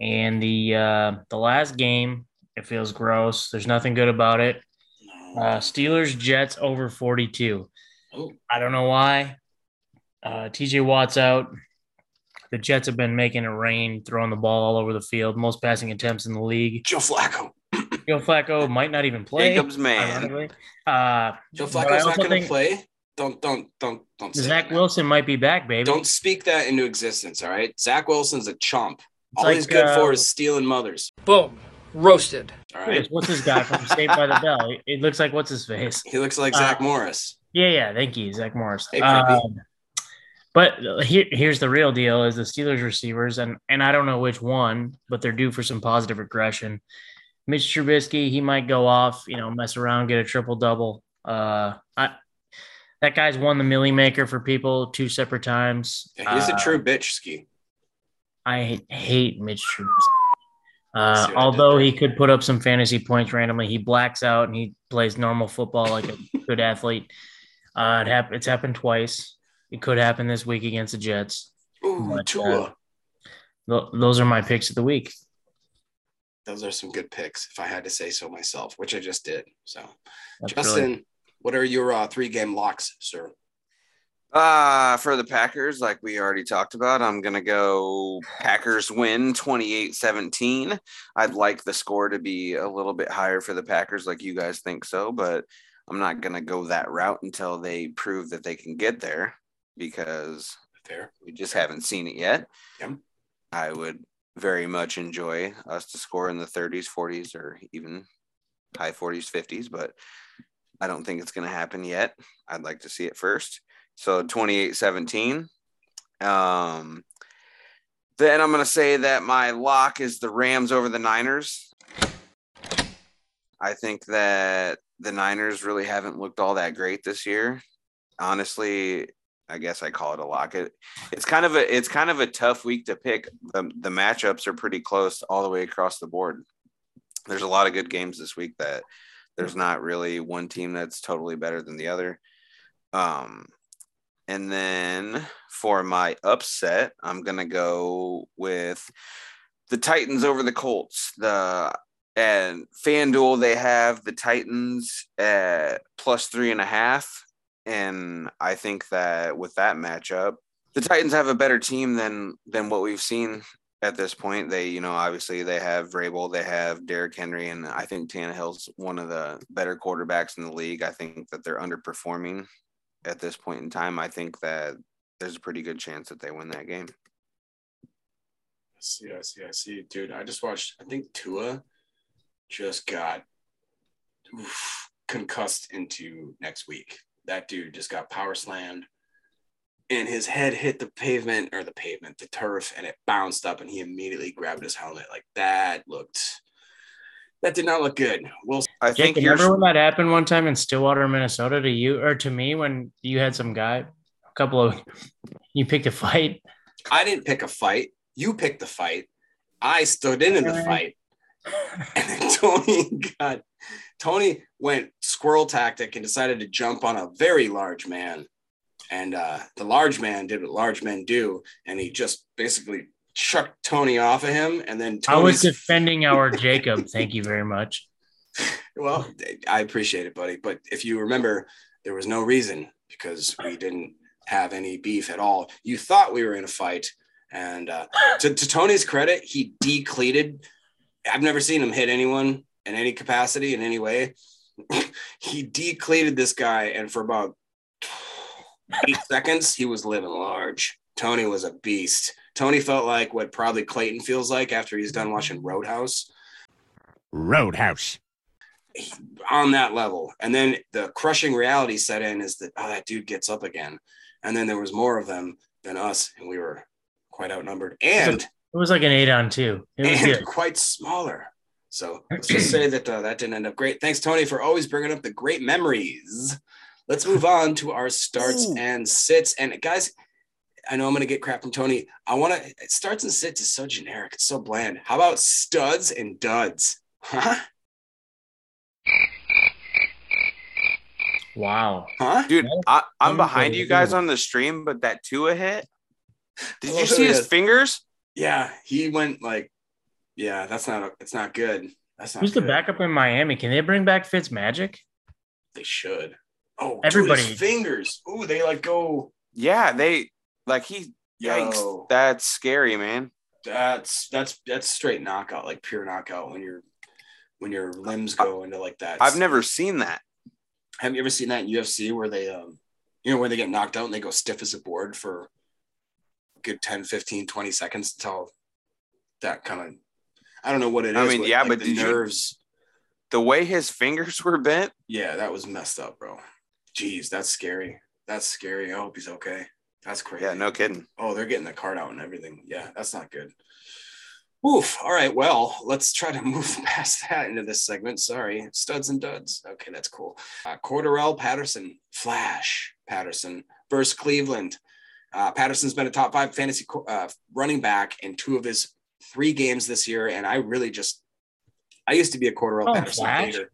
[SPEAKER 4] And the uh, the last game, it feels gross. There's nothing good about it. Uh, Steelers Jets over 42.
[SPEAKER 3] Oh.
[SPEAKER 4] I don't know why. Uh, TJ Watt's out. The Jets have been making it rain, throwing the ball all over the field, most passing attempts in the league.
[SPEAKER 3] Joe Flacco.
[SPEAKER 4] Joe Flacco might not even play.
[SPEAKER 5] Jacob's man.
[SPEAKER 4] Uh,
[SPEAKER 3] Joe Flacco's not going to play. Don't don't don't don't say
[SPEAKER 4] Zach
[SPEAKER 3] that.
[SPEAKER 4] Wilson might be back, baby.
[SPEAKER 3] Don't speak that into existence. All right, Zach Wilson's a chump.
[SPEAKER 4] It's
[SPEAKER 3] All he's good
[SPEAKER 4] uh,
[SPEAKER 3] for is stealing mothers.
[SPEAKER 6] Boom. Roasted.
[SPEAKER 3] All
[SPEAKER 4] Chris,
[SPEAKER 3] right,
[SPEAKER 4] What's this guy from Saved by the Bell? It- It looks like what's his face?
[SPEAKER 3] he looks like Zach
[SPEAKER 4] Uh,
[SPEAKER 3] Morris.
[SPEAKER 4] Yeah, yeah. Thank you, Zach Morris.
[SPEAKER 3] Hey,
[SPEAKER 4] Um, but here, here's the real deal: is the Steelers receivers, and and I don't know which one, but they're due for some positive regression. Mitch Trubisky, he might go off, you know, mess around, get a triple double. Uh, I that guy's won the Millie Maker for people two separate times.
[SPEAKER 3] Yeah, he's
[SPEAKER 4] Uh,
[SPEAKER 3] a true bitch ski.
[SPEAKER 4] I hate Mitch Trubisky. Uh,
[SPEAKER 3] what I did
[SPEAKER 4] although he could put up some fantasy points randomly, he blacks out and he plays normal football like a good athlete. Uh, it hap- it's happened twice. It could happen this week against the Jets.
[SPEAKER 3] Ooh,
[SPEAKER 4] but,
[SPEAKER 3] Tua.
[SPEAKER 4] uh, Th- those are my picks of the week.
[SPEAKER 3] Those are some good picks, if I had to say so myself, which I just did. So,
[SPEAKER 4] That's
[SPEAKER 3] Justin,
[SPEAKER 4] really-
[SPEAKER 3] what are your uh, three game locks, sir?
[SPEAKER 5] Uh, for the Packers, like we already talked about, I'm going to go Packers win 28 17. I'd like the score to be a little bit higher for the Packers, like you guys think so, but I'm not going to go that route until they prove that they can get there because
[SPEAKER 3] Fair.
[SPEAKER 5] we just haven't seen it yet.
[SPEAKER 3] Yep.
[SPEAKER 5] I would very much enjoy us to score in the 30s, 40s, or even high 40s, 50s, but I don't think it's going to happen yet. I'd like to see it first. So 28 17. Um, then I'm going to say that my lock is the Rams over the Niners. I think that the Niners really haven't looked all that great this year. Honestly, I guess I call it a lock. It, it's kind of a it's kind of a tough week to pick. The, the matchups are pretty close all the way across the board. There's a lot of good games this week that there's not really one team that's totally better than the other. Um, and then for my upset, I'm gonna go with the Titans over the Colts. The and FanDuel they have the Titans at plus three and a half, and I think that with that matchup, the Titans have a better team than than what we've seen at this point. They, you know, obviously they have Vrabel, they have Derrick Henry, and I think Tannehill's one of the better quarterbacks in the league. I think that they're underperforming at this point in time. I think that there's a pretty good chance that they win that game.
[SPEAKER 3] I see, I see, I see. Dude, I just watched, I think Tua just got oof, concussed into next week. That dude just got power slammed and his head hit the pavement or the pavement, the turf, and it bounced up and he immediately grabbed his helmet. Like that looked that did not look good. Well,
[SPEAKER 5] I
[SPEAKER 4] Jake,
[SPEAKER 5] think
[SPEAKER 4] remember
[SPEAKER 5] here's
[SPEAKER 4] when that happened one time in Stillwater, Minnesota to you or to me when you had some guy, a couple of you picked a fight.
[SPEAKER 3] I didn't pick a fight. You picked the fight. I stood in in the fight. And then Tony got Tony went squirrel tactic and decided to jump on a very large man. And uh, the large man did what large men do, and he just basically chucked Tony off of him. And then
[SPEAKER 4] I was defending our Jacob. Thank you very much.
[SPEAKER 3] Well, I appreciate it, buddy. But if you remember, there was no reason because we didn't have any beef at all. You thought we were in a fight. And uh, to, to Tony's credit, he decleated. I've never seen him hit anyone in any capacity in any way. he decleated this guy, and for about eight seconds, he was living large. Tony was a beast. Tony felt like what probably Clayton feels like after he's done watching Roadhouse
[SPEAKER 10] Roadhouse.
[SPEAKER 3] on that level. And then the crushing reality set in is that, oh, that dude gets up again. And then there was more of them than us, and we were quite outnumbered and,
[SPEAKER 4] It was like an eight on two. It was
[SPEAKER 3] and
[SPEAKER 4] good.
[SPEAKER 3] quite smaller. So let's just say that uh, that didn't end up great. Thanks, Tony, for always bringing up the great memories. Let's move on to our starts and sits. And guys, I know I'm going to get crap from Tony. I want to starts and sits is so generic. It's so bland. How about studs and duds? Huh?
[SPEAKER 4] Wow.
[SPEAKER 3] Huh?
[SPEAKER 5] dude. I, I'm
[SPEAKER 4] I'm
[SPEAKER 5] behind you guys on the stream, but that Tua hit. Did
[SPEAKER 3] Oh,
[SPEAKER 5] you see his fingers?
[SPEAKER 3] Yeah, he went like, yeah, that's not, it's not good. That's not
[SPEAKER 4] Who's the backup in Miami? Can they bring back Fitz Magic?
[SPEAKER 3] They should. Oh,
[SPEAKER 4] Everybody-
[SPEAKER 3] Everybody. fingers. Ooh, they like go.
[SPEAKER 5] Yeah, they like he. Yikes, that's scary, man.
[SPEAKER 3] That's that's that's straight knockout, like pure knockout when your when your limbs go into like that.
[SPEAKER 5] I've never seen that.
[SPEAKER 3] Have you ever seen that in UFC where they um you know where they get knocked out and they go stiff as a board for a good 10, 15, 20 seconds until that kind of I don't know what it is.
[SPEAKER 5] I mean,
[SPEAKER 3] but,
[SPEAKER 5] yeah,
[SPEAKER 3] like,
[SPEAKER 5] but
[SPEAKER 3] the
[SPEAKER 5] did you-
[SPEAKER 3] nerves.
[SPEAKER 5] The way his fingers were bent.
[SPEAKER 3] Yeah, that was messed up, bro. Jeez, that's scary. That's scary. I hope he's okay. That's crazy.
[SPEAKER 5] Yeah, no kidding.
[SPEAKER 3] Oh, they're getting the card out and everything. Yeah, that's not good. Oof. All right. Well, let's try to move past that into this segment. Sorry. Studs and duds. Okay, that's cool. Uh, Cordarrelle Patterson, Flash Patterson versus Cleveland. Uh, Patterson's been a top five fantasy uh, running back in two of his three games this year. And I really just, I used to be a Cordarrelle
[SPEAKER 4] Oh,
[SPEAKER 3] Patterson
[SPEAKER 4] Flash?
[SPEAKER 3] hater.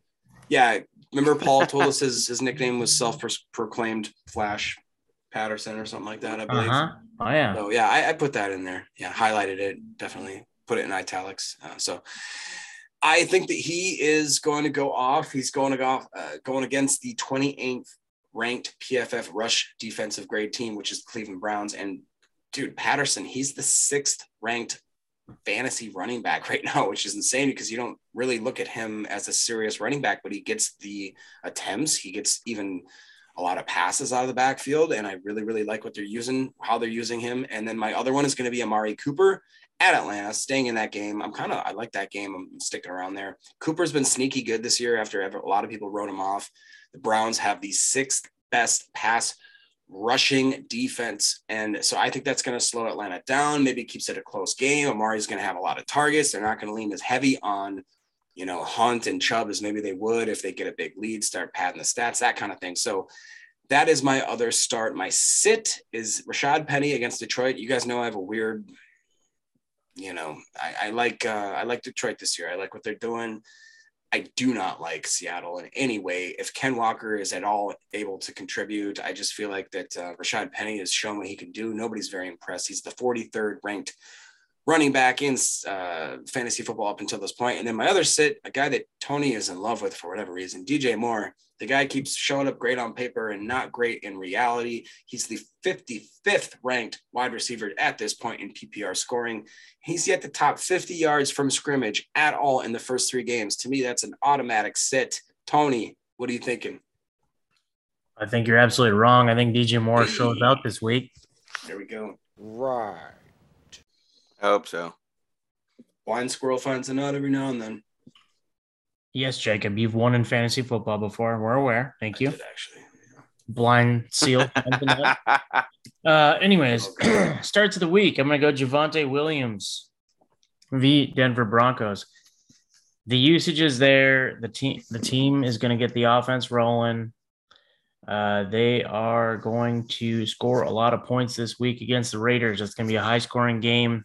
[SPEAKER 3] Yeah. Remember, Paul told us his, his nickname was self proclaimed Flash Patterson or something like that, I believe.
[SPEAKER 4] huh. Oh yeah.
[SPEAKER 3] So yeah, I, I put that in there. Yeah, highlighted it. Definitely put it in italics. Uh, so I think that he is going to go off. He's going to go off, uh, going against the 28th ranked PFF rush defensive grade team, which is Cleveland Browns. And dude, Patterson, he's the sixth ranked fantasy running back right now, which is insane because you don't really look at him as a serious running back, but he gets the attempts. He gets even a lot of passes out of the backfield. And I really, really like what they're using, how they're using him. And then my other one is going to be Amari Cooper at Atlanta, staying in that game. I'm kind of, I like that game. I'm sticking around there. Cooper's been sneaky good this year after a lot of people wrote him off. The Browns have the sixth best pass rushing defense. And so I think that's going to slow Atlanta down. Maybe keeps it a close game. Amari's going to have a lot of targets. They're not going to lean as heavy on, you know, Hunt and Chubb as maybe they would if they get a big lead, start padding the stats, that kind of thing. So that is my other start. My sit is Rashaad Penny against Detroit. You guys know I have a weird, you know, I, I like uh, I like Detroit this year. I like what they're doing. I do not like Seattle in any way. If Ken Walker is at all able to contribute, I just feel like that uh, Rashaad Penny has shown what he can do. Nobody's very impressed. He's the 43rd ranked running back in uh, fantasy football up until this point. And then my other sit, a guy that Tony is in love with for whatever reason, DJ Moore. The guy keeps showing up great on paper and not great in reality. He's the 55th ranked wide receiver at this point in PPR scoring. He's yet the top 50 yards from scrimmage at all in the first three games. To me, that's an automatic sit. Tony, what are you thinking?
[SPEAKER 4] I think you're absolutely wrong. I think DJ Moore shows out this week.
[SPEAKER 3] There we go.
[SPEAKER 5] Right. I hope so.
[SPEAKER 3] Blind squirrel finds a nut every now and then.
[SPEAKER 4] Yes, Jacob, you've won in fantasy football before. We're aware. Thank you.
[SPEAKER 3] Did actually.
[SPEAKER 4] Blind seal. uh, anyways, starts of the week. I'm going to go Javonte Williams v Denver Broncos. The usage is there. The team, the team is going to get the offense rolling. Uh, they are going to score a lot of points this week against the Raiders. It's going to be a high scoring game.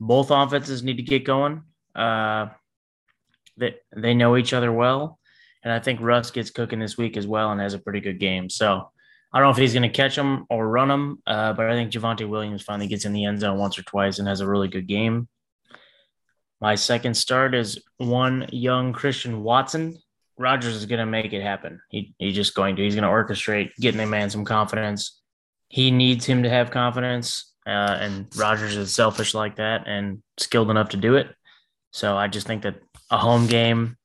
[SPEAKER 4] Both offenses need to get going. Uh, they, they know each other well. And I think Russ gets cooking this week as well and has a pretty good game. So I don't know if he's going to catch him or run him, uh, but I think Javonte Williams finally gets in the end zone once or twice and has a really good game. My second start is one young Christian Watson. Rodgers is going to make it happen. He, he's just going to. He's going to orchestrate getting the man some confidence. He needs him to have confidence, uh, and Rodgers is selfish like that and skilled enough to do it. So I just think that a home game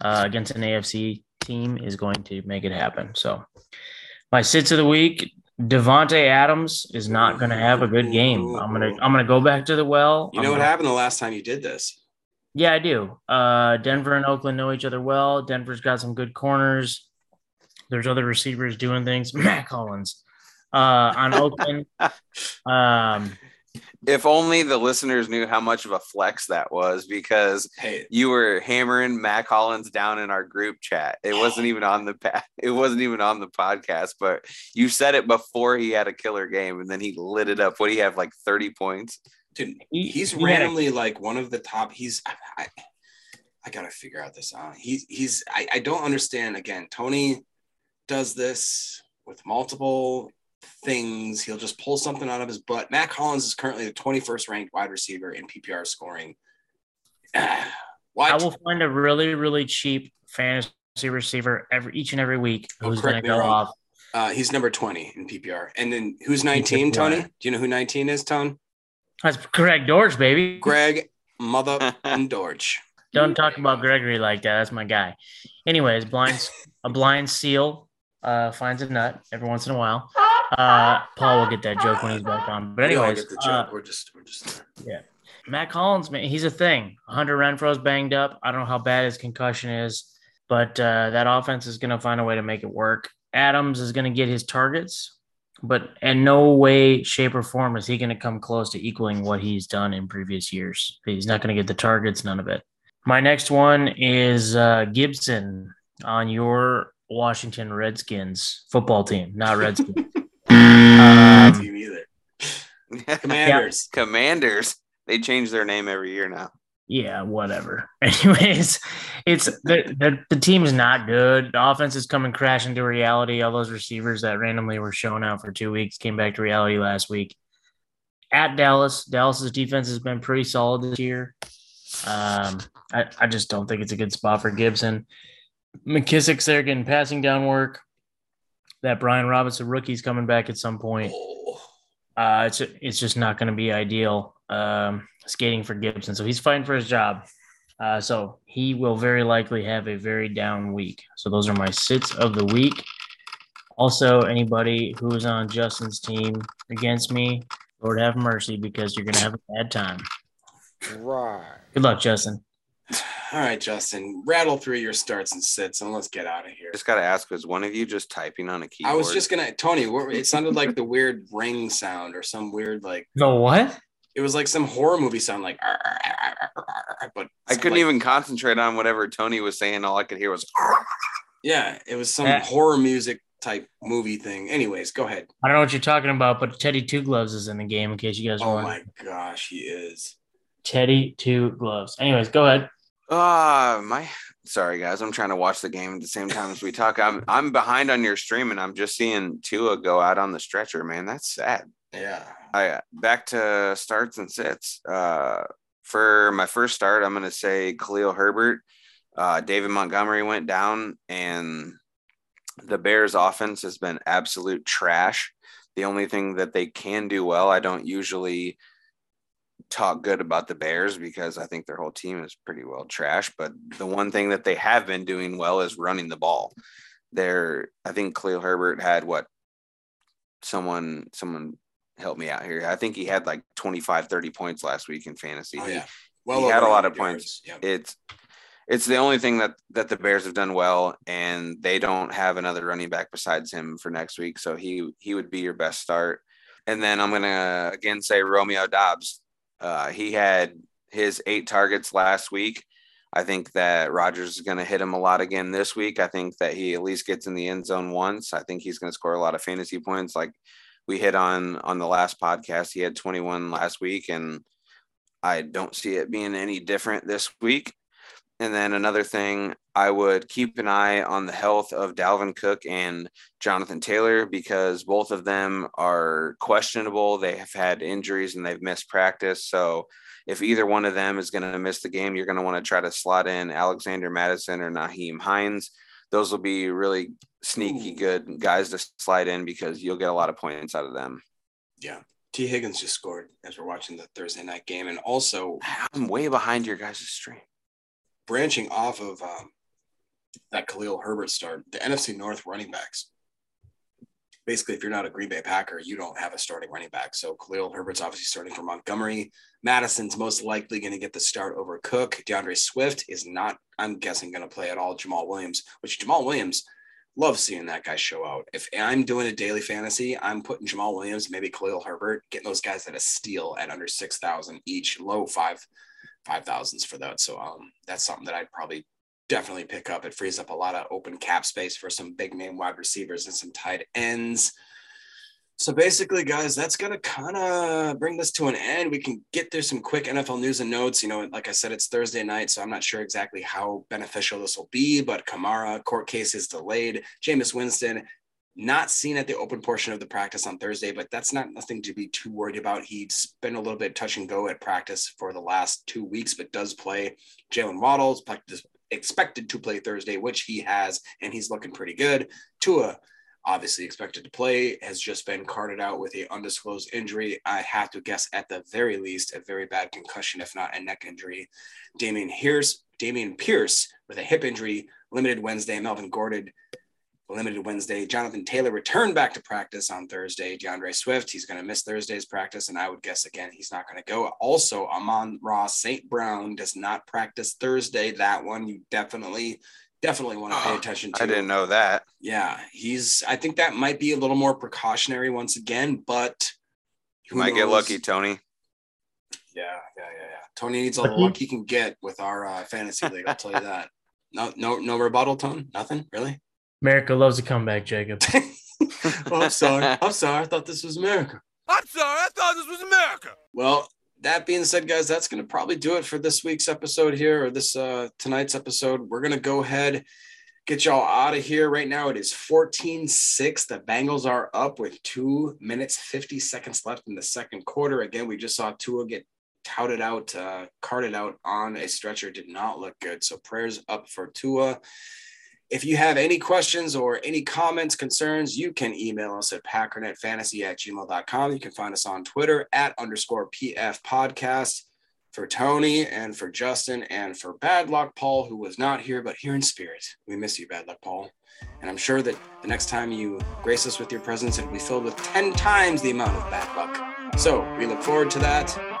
[SPEAKER 4] uh, against an AFC team is going to make it happen. So my sits of the week, Davante Adams is not going to have a good game. I'm gonna I'm gonna go back to the well.
[SPEAKER 3] You know
[SPEAKER 4] I'm
[SPEAKER 3] what
[SPEAKER 4] gonna,
[SPEAKER 3] happened the last time you did this?
[SPEAKER 4] Yeah, I do. Uh, Denver and Oakland know each other well. Denver's got some good corners. There's other receivers doing things. Mack Hollins uh, on Oakland. um,
[SPEAKER 5] If only the listeners knew how much of a flex that was because
[SPEAKER 3] Hey,
[SPEAKER 5] you were hammering Mack Hollins down in our group chat. It wasn't even on the pa- it wasn't even on the podcast, but you said it before he had a killer game and then he lit it up. What do you have like 30 points?
[SPEAKER 3] dude, he's
[SPEAKER 4] he had a-
[SPEAKER 3] randomly like one of the top. He's I, I, I gotta figure out this out. He's he's I, I don't understand. Again, Tony does this with multiple things. He'll just pull something out of his butt. Mack Hollins is currently the 21st ranked wide receiver in PPR scoring. what?
[SPEAKER 4] I will find a really, really cheap fantasy receiver every each and every week
[SPEAKER 3] Oh,
[SPEAKER 4] who's going to go
[SPEAKER 3] wrong.
[SPEAKER 4] off.
[SPEAKER 3] Uh, he's number 20 in PPR. And then who's 19, Tony? Do you know who 19 is, Tone?
[SPEAKER 4] That's Greg Dortch, baby.
[SPEAKER 3] Greg Mother and Dorch.
[SPEAKER 4] Don't talk about Gregory like that. That's my guy. Anyways, blind a blind seal uh, finds a nut every once in a while. Uh, Paul will get that joke when he's back on. But
[SPEAKER 3] We
[SPEAKER 4] anyways,
[SPEAKER 3] get the
[SPEAKER 4] uh,
[SPEAKER 3] we're just we're just
[SPEAKER 4] Yeah, Mack Hollins, man, he's a thing. Hunter Renfrow's banged up. I don't know how bad his concussion is, but uh, that offense is going to find a way to make it work. Adams is going to get his targets, but in no way, shape, or form is he going to come close to equaling what he's done in previous years. He's not going to get the targets, none of it. My next one is uh, Gibson on your Washington Redskins football team, not Redskins.
[SPEAKER 3] Team. Commanders.
[SPEAKER 5] Commanders. They change their name every year now.
[SPEAKER 4] yeah, whatever. Anyways, it's the, the the team's not good. The offense is coming crashing to reality. All those receivers that randomly were shown out for two weeks came back to reality last week. At Dallas, Dallas's defense has been pretty solid this year. Um, I, I just don't think it's a good spot for Gibson. McKissic's there getting passing down work. That Brian Robinson rookie's coming back at some point. Uh, it's it's just not going to be ideal um, skating for Gibson. So he's fighting for his job. Uh, so he will very likely have a very down week. So those are my sits of the week. Also, anybody who is on Justin's team against me, Lord have mercy, because you're going to have a bad time.
[SPEAKER 5] Right.
[SPEAKER 4] Good luck, Justin.
[SPEAKER 3] All right, Justin, rattle through your starts and sits, and let's get out of here.
[SPEAKER 5] Just got to ask was one of you just typing on a keyboard?
[SPEAKER 3] I was just gonna, Tony. It sounded like the weird ring sound or some weird like.
[SPEAKER 4] The what?
[SPEAKER 3] It was like some horror movie sound, like. "Arr, arr, arr, arr, arr, arr," But
[SPEAKER 5] I couldn't
[SPEAKER 3] like-
[SPEAKER 5] even concentrate on whatever Tony was saying. All I could hear was
[SPEAKER 3] Yeah, it was some
[SPEAKER 4] Eh.
[SPEAKER 3] horror music type movie thing. Anyways, go ahead.
[SPEAKER 4] I don't know what you're talking about, but Teddy Two Gloves is in the game in case you guys
[SPEAKER 3] Oh my gosh, he is.
[SPEAKER 4] Teddy Two Gloves. Anyways, go ahead.
[SPEAKER 5] Uh my sorry guys, I'm trying to watch the game at the same time as we talk. I'm I'm behind on your stream and I'm just seeing Tua go out on the stretcher, man. That's sad.
[SPEAKER 3] Yeah.
[SPEAKER 5] I back to starts and sits. Uh for my first start, I'm gonna say Khalil Herbert. Uh David Montgomery went down and the Bears offense has been absolute trash. The only thing that they can do well, I don't usually talk good about the Bears because I think their whole team is pretty well trash. But the one thing that they have been doing well is running the ball. They're, I think Khalil Herbert had what someone, someone help me out here. I think he had like 25, 30 points last week in fantasy.
[SPEAKER 3] Oh, yeah.
[SPEAKER 5] he, had a lot of
[SPEAKER 3] 100
[SPEAKER 5] points.
[SPEAKER 3] Yep.
[SPEAKER 5] It's, it's the only thing that that the Bears have done well, and they don't have another running back besides him for next week. So he he would be your best start. And then I'm gonna again say Romeo Doubs. Uh, he had his eight targets last week. I think that Rodgers is going to hit him a lot again this week. I think that he at least gets in the end zone once. I think he's going to score a lot of fantasy points, like we hit on on the last podcast. He had 21 last week, and I don't see it being any different this week. And then another thing, I would keep an eye on the health of Dalvin Cook and Jonathan Taylor because both of them are questionable. They have had injuries and they've missed practice. So if either one of them is going to miss the game, you're going to want to try to slot in Alexander Mattison or Nyheim Hines. Those will be really sneaky good guys to slide in because you'll get a lot of points out of them.
[SPEAKER 3] Yeah. Tee Higgins just scored as we're watching the Thursday night game. And also,
[SPEAKER 5] I'm way behind your guys' stream.
[SPEAKER 3] Branching off of um, that Khalil Herbert start, the NFC North running backs. Basically, if you're not a Green Bay Packer, you don't have a starting running back. So Khalil Herbert's obviously starting for Montgomery. Mattison's most likely going to get the start over Cook. D'Andre Swift is not, I'm guessing, going to play at all. Jamaal Williams, which Jamaal Williams, love seeing that guy show out. If I'm doing a daily fantasy, I'm putting Jamaal Williams, maybe Khalil Herbert, getting those guys at a steal at under 6,000 each, low five five thousands for that. So um, that's something that I'd probably definitely pick up. It frees up a lot of open cap space for some big name wide receivers and some tight ends. So basically, guys, that's gonna kind of bring this to an end. We can get through some quick NFL news and notes. You know, like I said, it's Thursday night, so I'm not sure exactly how beneficial this will be. But Kamara court case is delayed. Jameis Winston not seen at the open portion of the practice on Thursday, but that's not nothing to be too worried about. He's been a little bit touch and go at practice for the last two weeks, but does play. Jaylen Waddle's expected to play Thursday, which he has, and he's looking pretty good. Tua, obviously expected to play, has just been carted out with a undisclosed injury. I have to guess at the very least a very bad concussion, if not a neck injury. Dameon Pierce, Dameon Pierce with a hip injury, limited Wednesday. Melvin Gordon limited Wednesday. Jonathan Taylor returned back to practice on Thursday. D'Andre Swift, he's going to miss Thursday's practice, and I would guess again he's not going to go. Also, Amon-Ra St. Brown does not practice Thursday. That one you definitely, definitely want to pay attention to.
[SPEAKER 5] I didn't know that.
[SPEAKER 3] Yeah, he's. I think that might be a little more precautionary once again, but
[SPEAKER 5] You might get lucky, Tony.
[SPEAKER 3] Yeah, yeah, yeah, yeah. Tony needs all the luck he can get with our uh, fantasy league. I'll tell you that. No, no, no rebuttal, Tone. Nothing really.
[SPEAKER 4] America loves a comeback, Jacob.
[SPEAKER 3] oh, I'm sorry. I'm sorry. I thought this was America.
[SPEAKER 10] I'm sorry, I thought this was America.
[SPEAKER 3] Well, that being said, guys, that's going to probably do it for this week's episode here or this uh, tonight's episode. We're going to go ahead, get y'all out of here. Right now, it is 14 6. The Bengals are up with two minutes, 50 seconds left in the second quarter. Again, we just saw Tua get touted out, uh, carted out on a stretcher. Did not look good. So prayers up for Tua. If you have any questions or any comments, concerns, you can email us at packernetfantasy at gmail.com. You can find us on Twitter at underscore PF podcast. For Tony and for Justin and for Bad Luck Paul, who was not here, but here in spirit. We miss you, Bad Luck Paul. And I'm sure that the next time you grace us with your presence, it'll be filled with 10 times the amount of bad luck. So we look forward to that.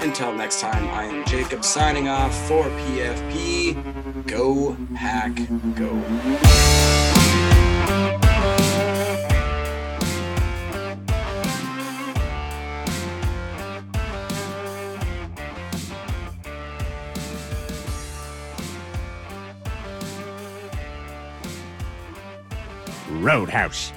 [SPEAKER 3] Until next time, I am Jacob signing off for PFP. Go, pack, go.
[SPEAKER 10] Roadhouse.